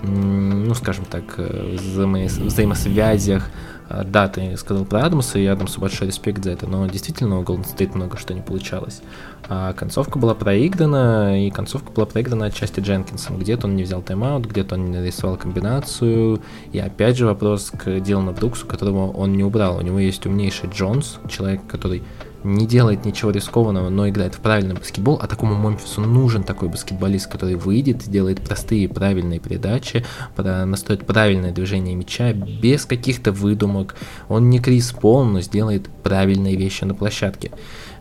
ну, скажем так, э, взаимо взаимосвязях. А, да, ты сказал про Адамса, и Адамсу большой респект за это, но действительно у Golden State много что не получалось. А концовка была проиграна, и концовка была проиграна отчасти Дженкинсом. Где-то он не взял тайм-аут, где-то он не нарисовал комбинацию. И опять же вопрос к Дилану Бруксу, которого он не убрал. У него есть умнейший Джонс, человек, который не делает ничего рискованного, но играет в правильный баскетбол, а такому Мемфису нужен такой баскетболист, который выйдет, делает простые правильные передачи, настроит правильное движение мяча, без каких-то выдумок. Он не Крис Пол, но сделает правильные вещи на площадке.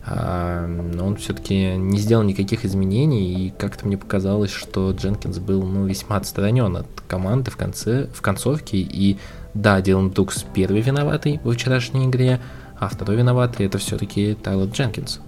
А, он все-таки не сделал никаких изменений, и как-то мне показалось, что Дженкинс был ну, весьма отстранен от команды в конце, в концовке, и да, Дилан Брукс первый виноватый во вчерашней игре, а второй виноватый это все-таки Тайлор Дженкинс.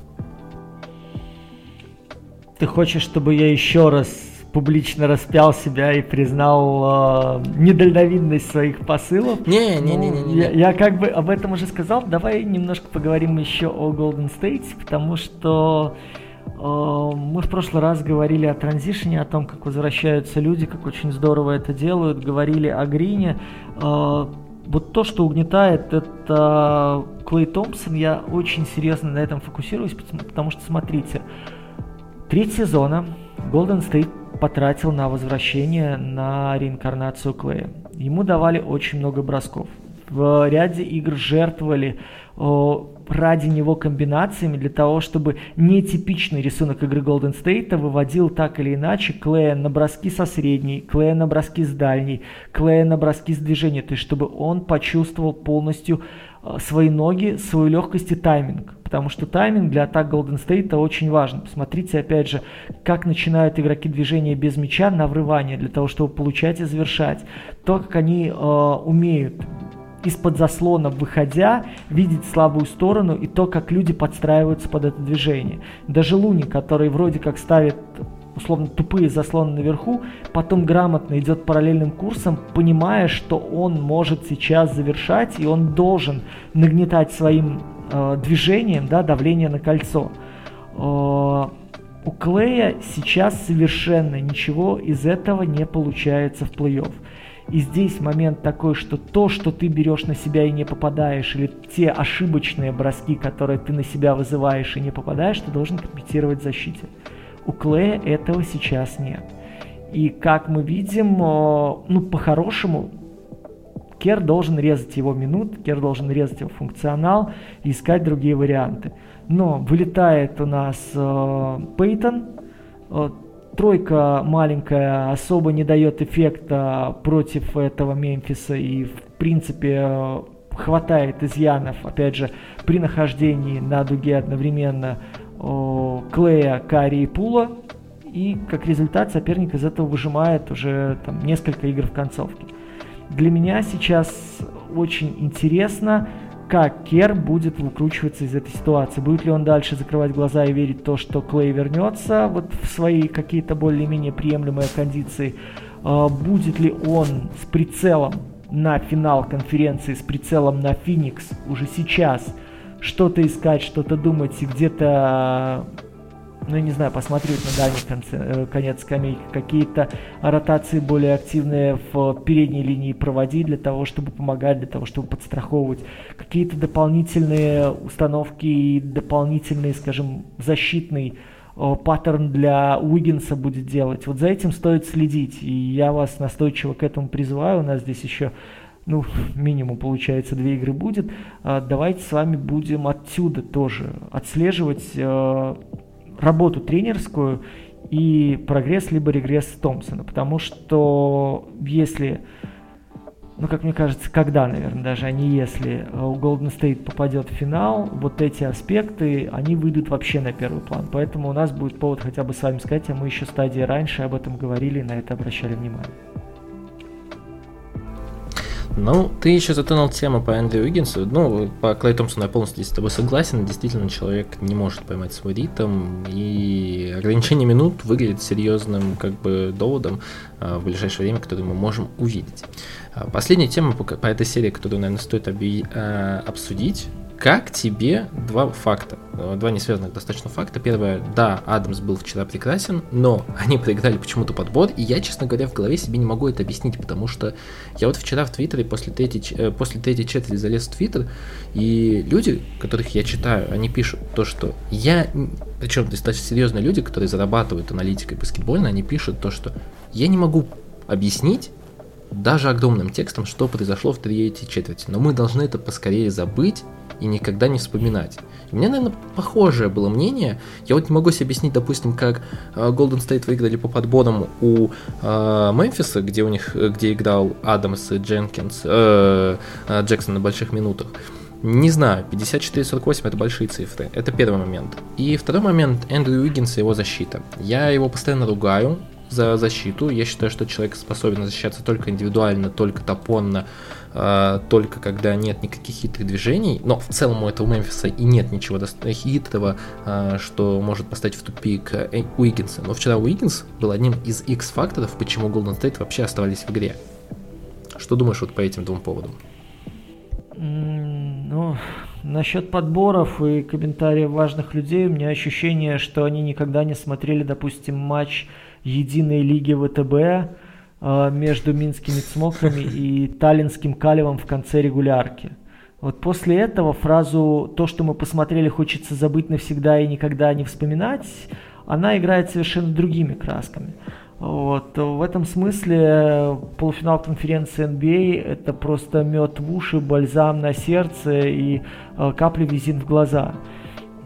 Ты хочешь, чтобы я еще раз публично распял себя и признал э, недальновидность своих посылов. Не, не, не, не, не. Я, я как бы об этом уже сказал. Давай немножко поговорим еще о Golden State, потому что э, мы в прошлый раз говорили о транзишне, о том, как возвращаются люди, как очень здорово это делают, говорили о Грине. Э, вот то, что угнетает, это Клей Томпсон. Я очень серьезно на этом фокусируюсь, потому что, смотрите, треть сезона Golden State потратил на возвращение, на реинкарнацию Клея. Ему давали очень много бросков. В ряде игр жертвовали о, ради него комбинациями для того, чтобы нетипичный рисунок игры Golden State выводил так или иначе Клея на броски со средней, Клея на броски с дальней, Клея на броски с движения, то есть чтобы он почувствовал полностью свои ноги, свою легкость и тайминг потому что тайминг для атак Golden State очень важен. Посмотрите, опять же, как начинают игроки движения без мяча на врывание, для того, чтобы получать и завершать. То, как они э, умеют из-под заслона выходя, видеть слабую сторону и то, как люди подстраиваются под это движение. Даже Луни, который вроде как ставит условно тупые заслоны наверху, потом грамотно идет параллельным курсом, понимая, что он может сейчас завершать, и он должен нагнетать своим э, движением, да, давление на кольцо. Э, у Клея сейчас совершенно ничего из этого не получается в плей-офф. И здесь момент такой, что то, что ты берешь на себя и не попадаешь, или те ошибочные броски, которые ты на себя вызываешь и не попадаешь, ты должен компенсировать защите. У Клея этого сейчас нет. И как мы видим, э, ну, по-хорошему, Кер должен резать его минут, Кер должен резать его функционал и искать другие варианты. Но вылетает у нас э, Пейтон, э, тройка маленькая особо не дает эффекта против этого Мемфиса и в принципе э, хватает изъянов, опять же, при нахождении на дуге одновременно э, Клея, Карри и Пула. И как результат соперник из этого выжимает уже там, несколько игр в концовке. Для меня сейчас очень интересно, как Кер будет выкручиваться из этой ситуации. Будет ли он дальше закрывать глаза и верить в то, что Клей вернется вот в свои какие-то более-менее приемлемые кондиции? А, будет ли он с прицелом на финал конференции, с прицелом на Феникс уже сейчас что-то искать, что-то думать и где-то ну, я не знаю, посмотреть на дальний конце, э, конец скамейки, какие-то ротации более активные в передней линии проводить для того, чтобы помогать, для того, чтобы подстраховывать, какие-то дополнительные установки и дополнительный, скажем, защитный паттерн для Уиггинса будет делать. Вот за этим стоит следить, и я вас настойчиво к этому призываю. У нас здесь еще ну, минимум, получается, две игры будет. А, давайте с вами будем отсюда тоже отслеживать э, работу тренерскую и прогресс либо регресс Томпсона. Потому что если, ну как мне кажется, когда, наверное, даже, а не если у Golden State попадет в финал, вот эти аспекты, они выйдут вообще на первый план. Поэтому у нас будет повод хотя бы с вами сказать, а мы еще стадии раньше об этом говорили и на это обращали внимание. Ну, ты еще затронул тему по Эндрю Уиггинсу. Ну, по Клей Томпсону я полностью с тобой согласен. Действительно, человек не может поймать свой ритм, и ограничение минут выглядит серьезным как бы доводом а, в ближайшее время, который мы можем увидеть. А, последняя тема по, по этой серии, которую, наверное, стоит а, обсудить, как тебе два факта, э, два несвязанных достаточно факта. Первое, да, Адамс был вчера прекрасен, но они проиграли почему-то подбор, и я, честно говоря, в голове себе не могу это объяснить, потому что я вот вчера в Твиттере после третьей, э, после третьей четверти залез в Твиттер, и люди, которых я читаю, они пишут то, что я, причем достаточно серьезные люди, которые зарабатывают аналитикой баскетбольной, они пишут то, что я не могу объяснить, даже огромным текстом, что произошло в третьей четверти. Но мы должны это поскорее забыть и никогда не вспоминать. у меня, наверное, похожее было мнение. Я вот не могу себе объяснить, допустим, как э, Golden State выиграли по подборам у э, Мемфиса, где у них, где играл Адамс и Дженкинс, э, э, Джексон на больших минутах. Не знаю, 54-48 это большие цифры. Это первый момент. И второй момент, Эндрю Уиггинс и его защита. Я его постоянно ругаю, за защиту. Я считаю, что человек способен защищаться только индивидуально, только топонно, э, только когда нет никаких хитрых движений. Но в целом у этого Мемфиса и нет ничего хитрого, э, что может поставить в тупик э, Уиггинса. Но вчера Уиггинс был одним из X-факторов, почему Golden State вообще оставались в игре. Что думаешь вот по этим двум поводам? Ну, насчет подборов и комментариев важных людей, у меня ощущение, что они никогда не смотрели, допустим, матч единой лиги ВТБ между минскими цмоками и таллинским калевом в конце регулярки. Вот после этого фразу «то, что мы посмотрели, хочется забыть навсегда и никогда не вспоминать», она играет совершенно другими красками. Вот. В этом смысле полуфинал конференции NBA а это просто мед в уши, бальзам на сердце и э, капли визин в глаза.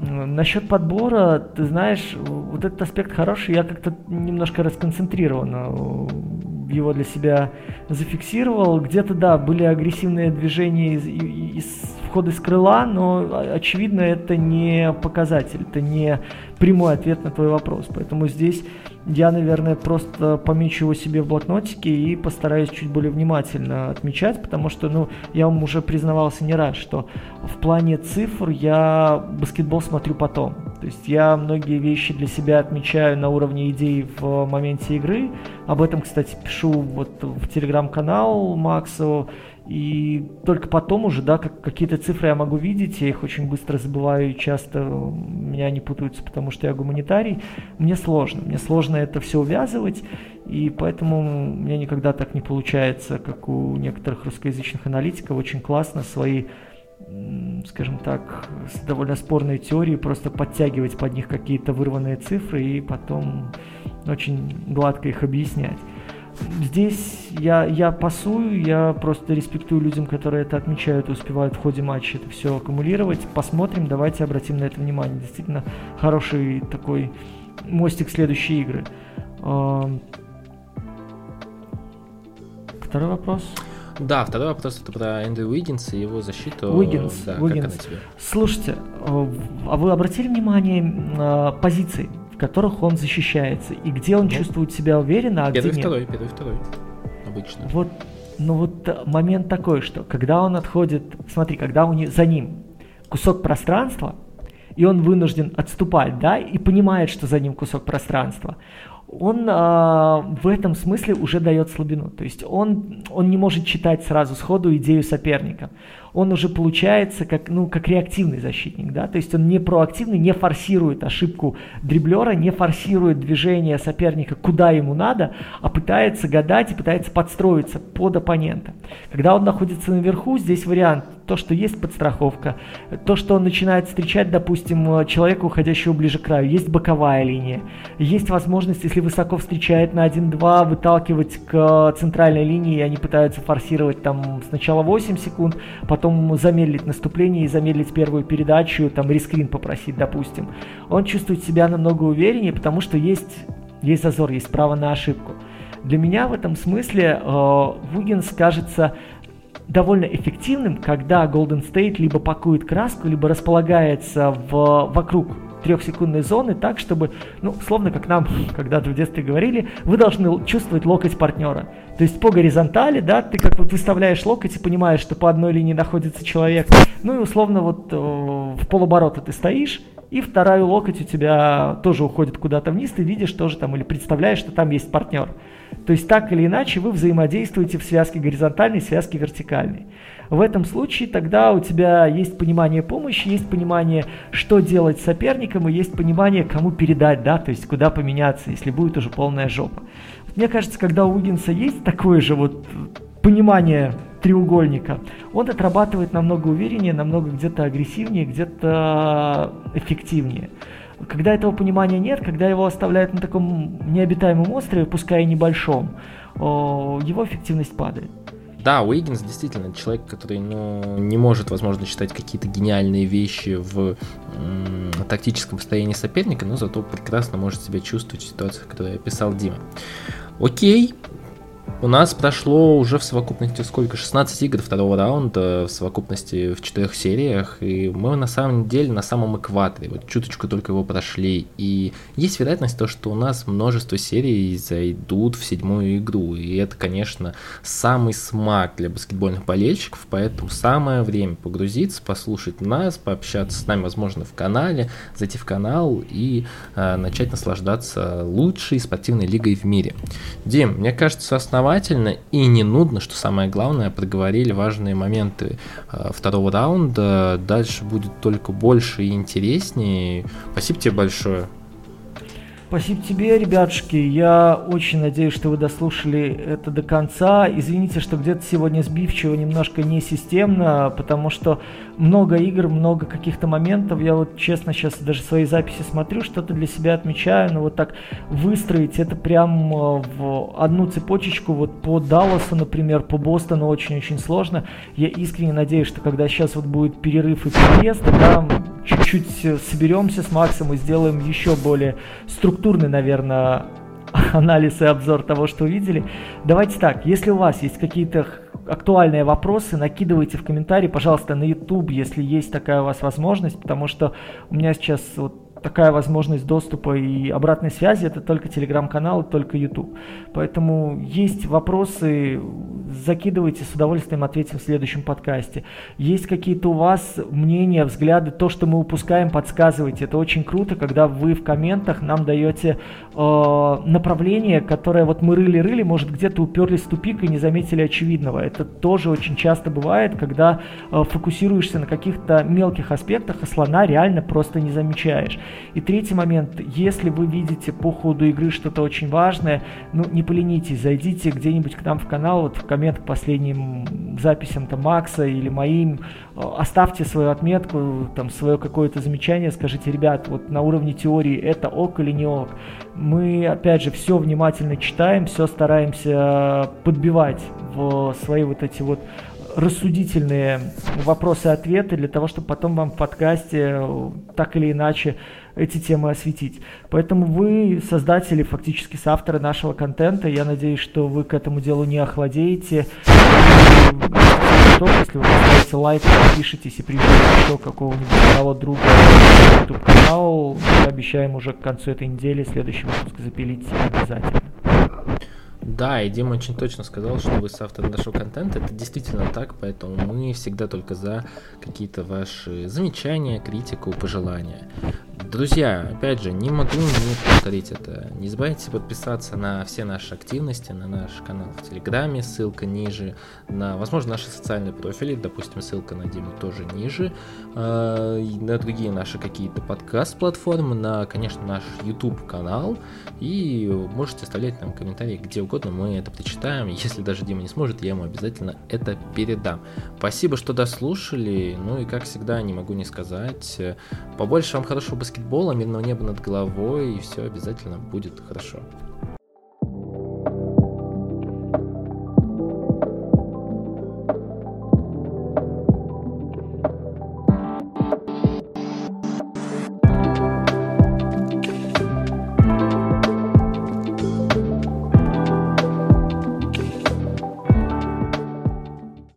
Насчет подбора, ты знаешь, вот этот аспект хороший, я как-то немножко расконцентрированно э, его для себя зафиксировал. Где-то, да, были агрессивные движения из, из входа из крыла, но, очевидно, это не показатель, это не прямой ответ на твой вопрос. Поэтому здесь я, наверное, просто помечу его себе в блокнотике и постараюсь чуть более внимательно отмечать, потому что, ну, я вам уже признавался не раз, что в плане цифр я баскетбол смотрю потом. То есть я многие вещи для себя отмечаю на уровне идей в моменте игры. Об этом, кстати, пишу вот в телеграм-канал Максу. И только потом уже, да, как, какие-то цифры я могу видеть, я их очень быстро забываю и часто меня не путаются, потому что я гуманитарий. Мне сложно, мне сложно это все увязывать, и поэтому меня никогда так не получается, как у некоторых русскоязычных аналитиков, очень классно свои скажем так, довольно спорные теории, просто подтягивать под них какие-то вырванные цифры и потом очень гладко их объяснять здесь я, я пасую, я просто респектую людям, которые это отмечают и успевают в ходе матча это все аккумулировать. Посмотрим, давайте обратим на это внимание. Действительно хороший такой мостик следующей игры. Второй вопрос. Да, второй вопрос это про Эндрю Уиггинс и его защиту. Уиггинс, да, Уиггинс. Слушайте, а, а вы обратили внимание на позиции? Которых он защищается, и где он ну, чувствует себя уверенно, а первый, где второй, нет. Первый, второй, обычно. Вот, ну вот момент такой, что когда он отходит, смотри, когда у него, за ним кусок пространства, и он вынужден отступать, да, и понимает, что за ним кусок пространства, он э, в этом смысле уже дает слабину. То есть он, он не может читать сразу сходу идею соперника он уже получается как, ну, как реактивный защитник, да, то есть он не проактивный, не форсирует ошибку дриблера, не форсирует движение соперника куда ему надо, а пытается гадать и пытается подстроиться под оппонента. Когда он находится наверху, здесь вариант. То, что есть подстраховка, то, что он начинает встречать, допустим, человека, уходящего ближе к краю, есть боковая линия, есть возможность, если высоко встречает на 1-2, выталкивать к центральной линии, и они пытаются форсировать там сначала 8 секунд, потом замедлить наступление и замедлить первую передачу, там рескрин попросить, допустим. Он чувствует себя намного увереннее, потому что есть, есть зазор, есть право на ошибку. Для меня в этом смысле э, Вугинс кажется довольно эффективным, когда Golden State либо пакует краску, либо располагается в, вокруг трехсекундной зоны так, чтобы, ну, словно как нам когда-то в детстве говорили, вы должны чувствовать локоть партнера. То есть по горизонтали, да, ты как вот выставляешь локоть и понимаешь, что по одной линии находится человек, ну и условно вот э, в полоборота ты стоишь, и вторая локоть у тебя тоже уходит куда-то вниз, ты видишь тоже там или представляешь, что там есть партнер. То есть так или иначе вы взаимодействуете в связке горизонтальной, связке вертикальной. В этом случае тогда у тебя есть понимание помощи, есть понимание, что делать с соперником, и есть понимание, кому передать, да, то есть куда поменяться, если будет уже полная жопа. Мне кажется, когда у Уиггинса есть такое же вот понимание треугольника, он отрабатывает намного увереннее, намного где-то агрессивнее, где-то эффективнее. Когда этого понимания нет, когда его оставляют на таком необитаемом острове, пускай и небольшом, его эффективность падает. Да, Уиггинс действительно человек, который ну, не может, возможно, считать какие-то гениальные вещи в м- тактическом состоянии соперника, но зато прекрасно может себя чувствовать в ситуациях, которые описал Дима. Окей, У нас прошло уже в совокупности сколько? 16 игр второго раунда в совокупности в четырех сериях, и мы на самом деле на самом экваторе, вот чуточку только его прошли, и есть вероятность то, что у нас множество серий зайдут в седьмую игру, и это, конечно, самый смак для баскетбольных болельщиков, поэтому самое время погрузиться, послушать нас, пообщаться с нами, возможно, в канале, зайти в канал и э, начать наслаждаться лучшей спортивной лигой в мире. Дим, мне кажется, основание основательно и не нудно, что самое главное, проговорили важные моменты э, второго раунда. Дальше будет только больше и интереснее. Спасибо тебе большое. Спасибо тебе, ребятушки. Я очень надеюсь, что вы дослушали это до конца. Извините, что где-то сегодня сбивчиво, немножко несистемно, потому что много игр, много каких-то моментов. Я вот честно сейчас даже свои записи смотрю, что-то для себя отмечаю, но вот так выстроить это прям э, в одну цепочечку, вот по Далласу, например, по Бостону очень-очень сложно. Я искренне надеюсь, что когда сейчас вот будет перерыв и переезд, тогда чуть-чуть соберемся с Максом и сделаем еще более структурный, наверное, анализ и обзор того, что увидели. Давайте так, если у вас есть какие-то актуальные вопросы, накидывайте в комментарии, пожалуйста, на YouTube, если есть такая у вас возможность, потому что у меня сейчас вот такая возможность доступа и обратной связи, это только телеграм-канал, только YouTube. Поэтому есть вопросы, закидывайте, с удовольствием ответим в следующем подкасте. Есть какие-то у вас мнения, взгляды, то, что мы упускаем, подсказывайте. Это очень круто, когда вы в комментах нам даете э, направление, которое вот мы рыли-рыли, может где-то уперлись в тупик и не заметили очевидного. Это тоже очень часто бывает, когда э, фокусируешься на каких-то мелких аспектах, а слона реально просто не замечаешь. И третий момент, если вы видите по ходу игры что-то очень важное, ну не поленитесь, зайдите где-нибудь к нам в канал, вот в коммент к последним записям там Макса или моим, э, оставьте свою отметку, там свое какое-то замечание, скажите, ребят, вот на уровне теории это ок или не ок. Мы, опять же, все внимательно читаем, все стараемся подбивать в свои вот эти вот рассудительные вопросы-ответы для того, чтобы потом вам в подкасте э, так или иначе эти темы осветить. Поэтому вы создатели, фактически соавторы нашего контента. Я надеюсь, что вы к этому делу не охладеете. Если вы поставите лайк, подпишитесь и приведете еще какого-нибудь одного друга на YouTube канал, мы обещаем уже к концу этой недели следующий выпуск запилить обязательно. Да, и Дима очень точно сказал, что вы соавтор нашего контента. Это действительно так, поэтому мы всегда только за какие-то ваши замечания, критику, пожелания. Друзья, опять же, не могу не повторить это. Не забывайте подписаться на все наши активности, на наш канал в Телеграме, ссылка ниже, на, возможно, наши социальные профили, допустим, ссылка на Диму тоже ниже, э, на другие наши какие-то подкаст-платформы, на, конечно, наш YouTube-канал, и можете оставлять нам комментарии где угодно, мы это прочитаем. Если даже Дима не сможет, я ему обязательно это передам. Спасибо, что дослушали, ну и, как всегда, не могу не сказать, побольше вам хорошего баскетбола, мирного неба над головой, и все обязательно будет хорошо.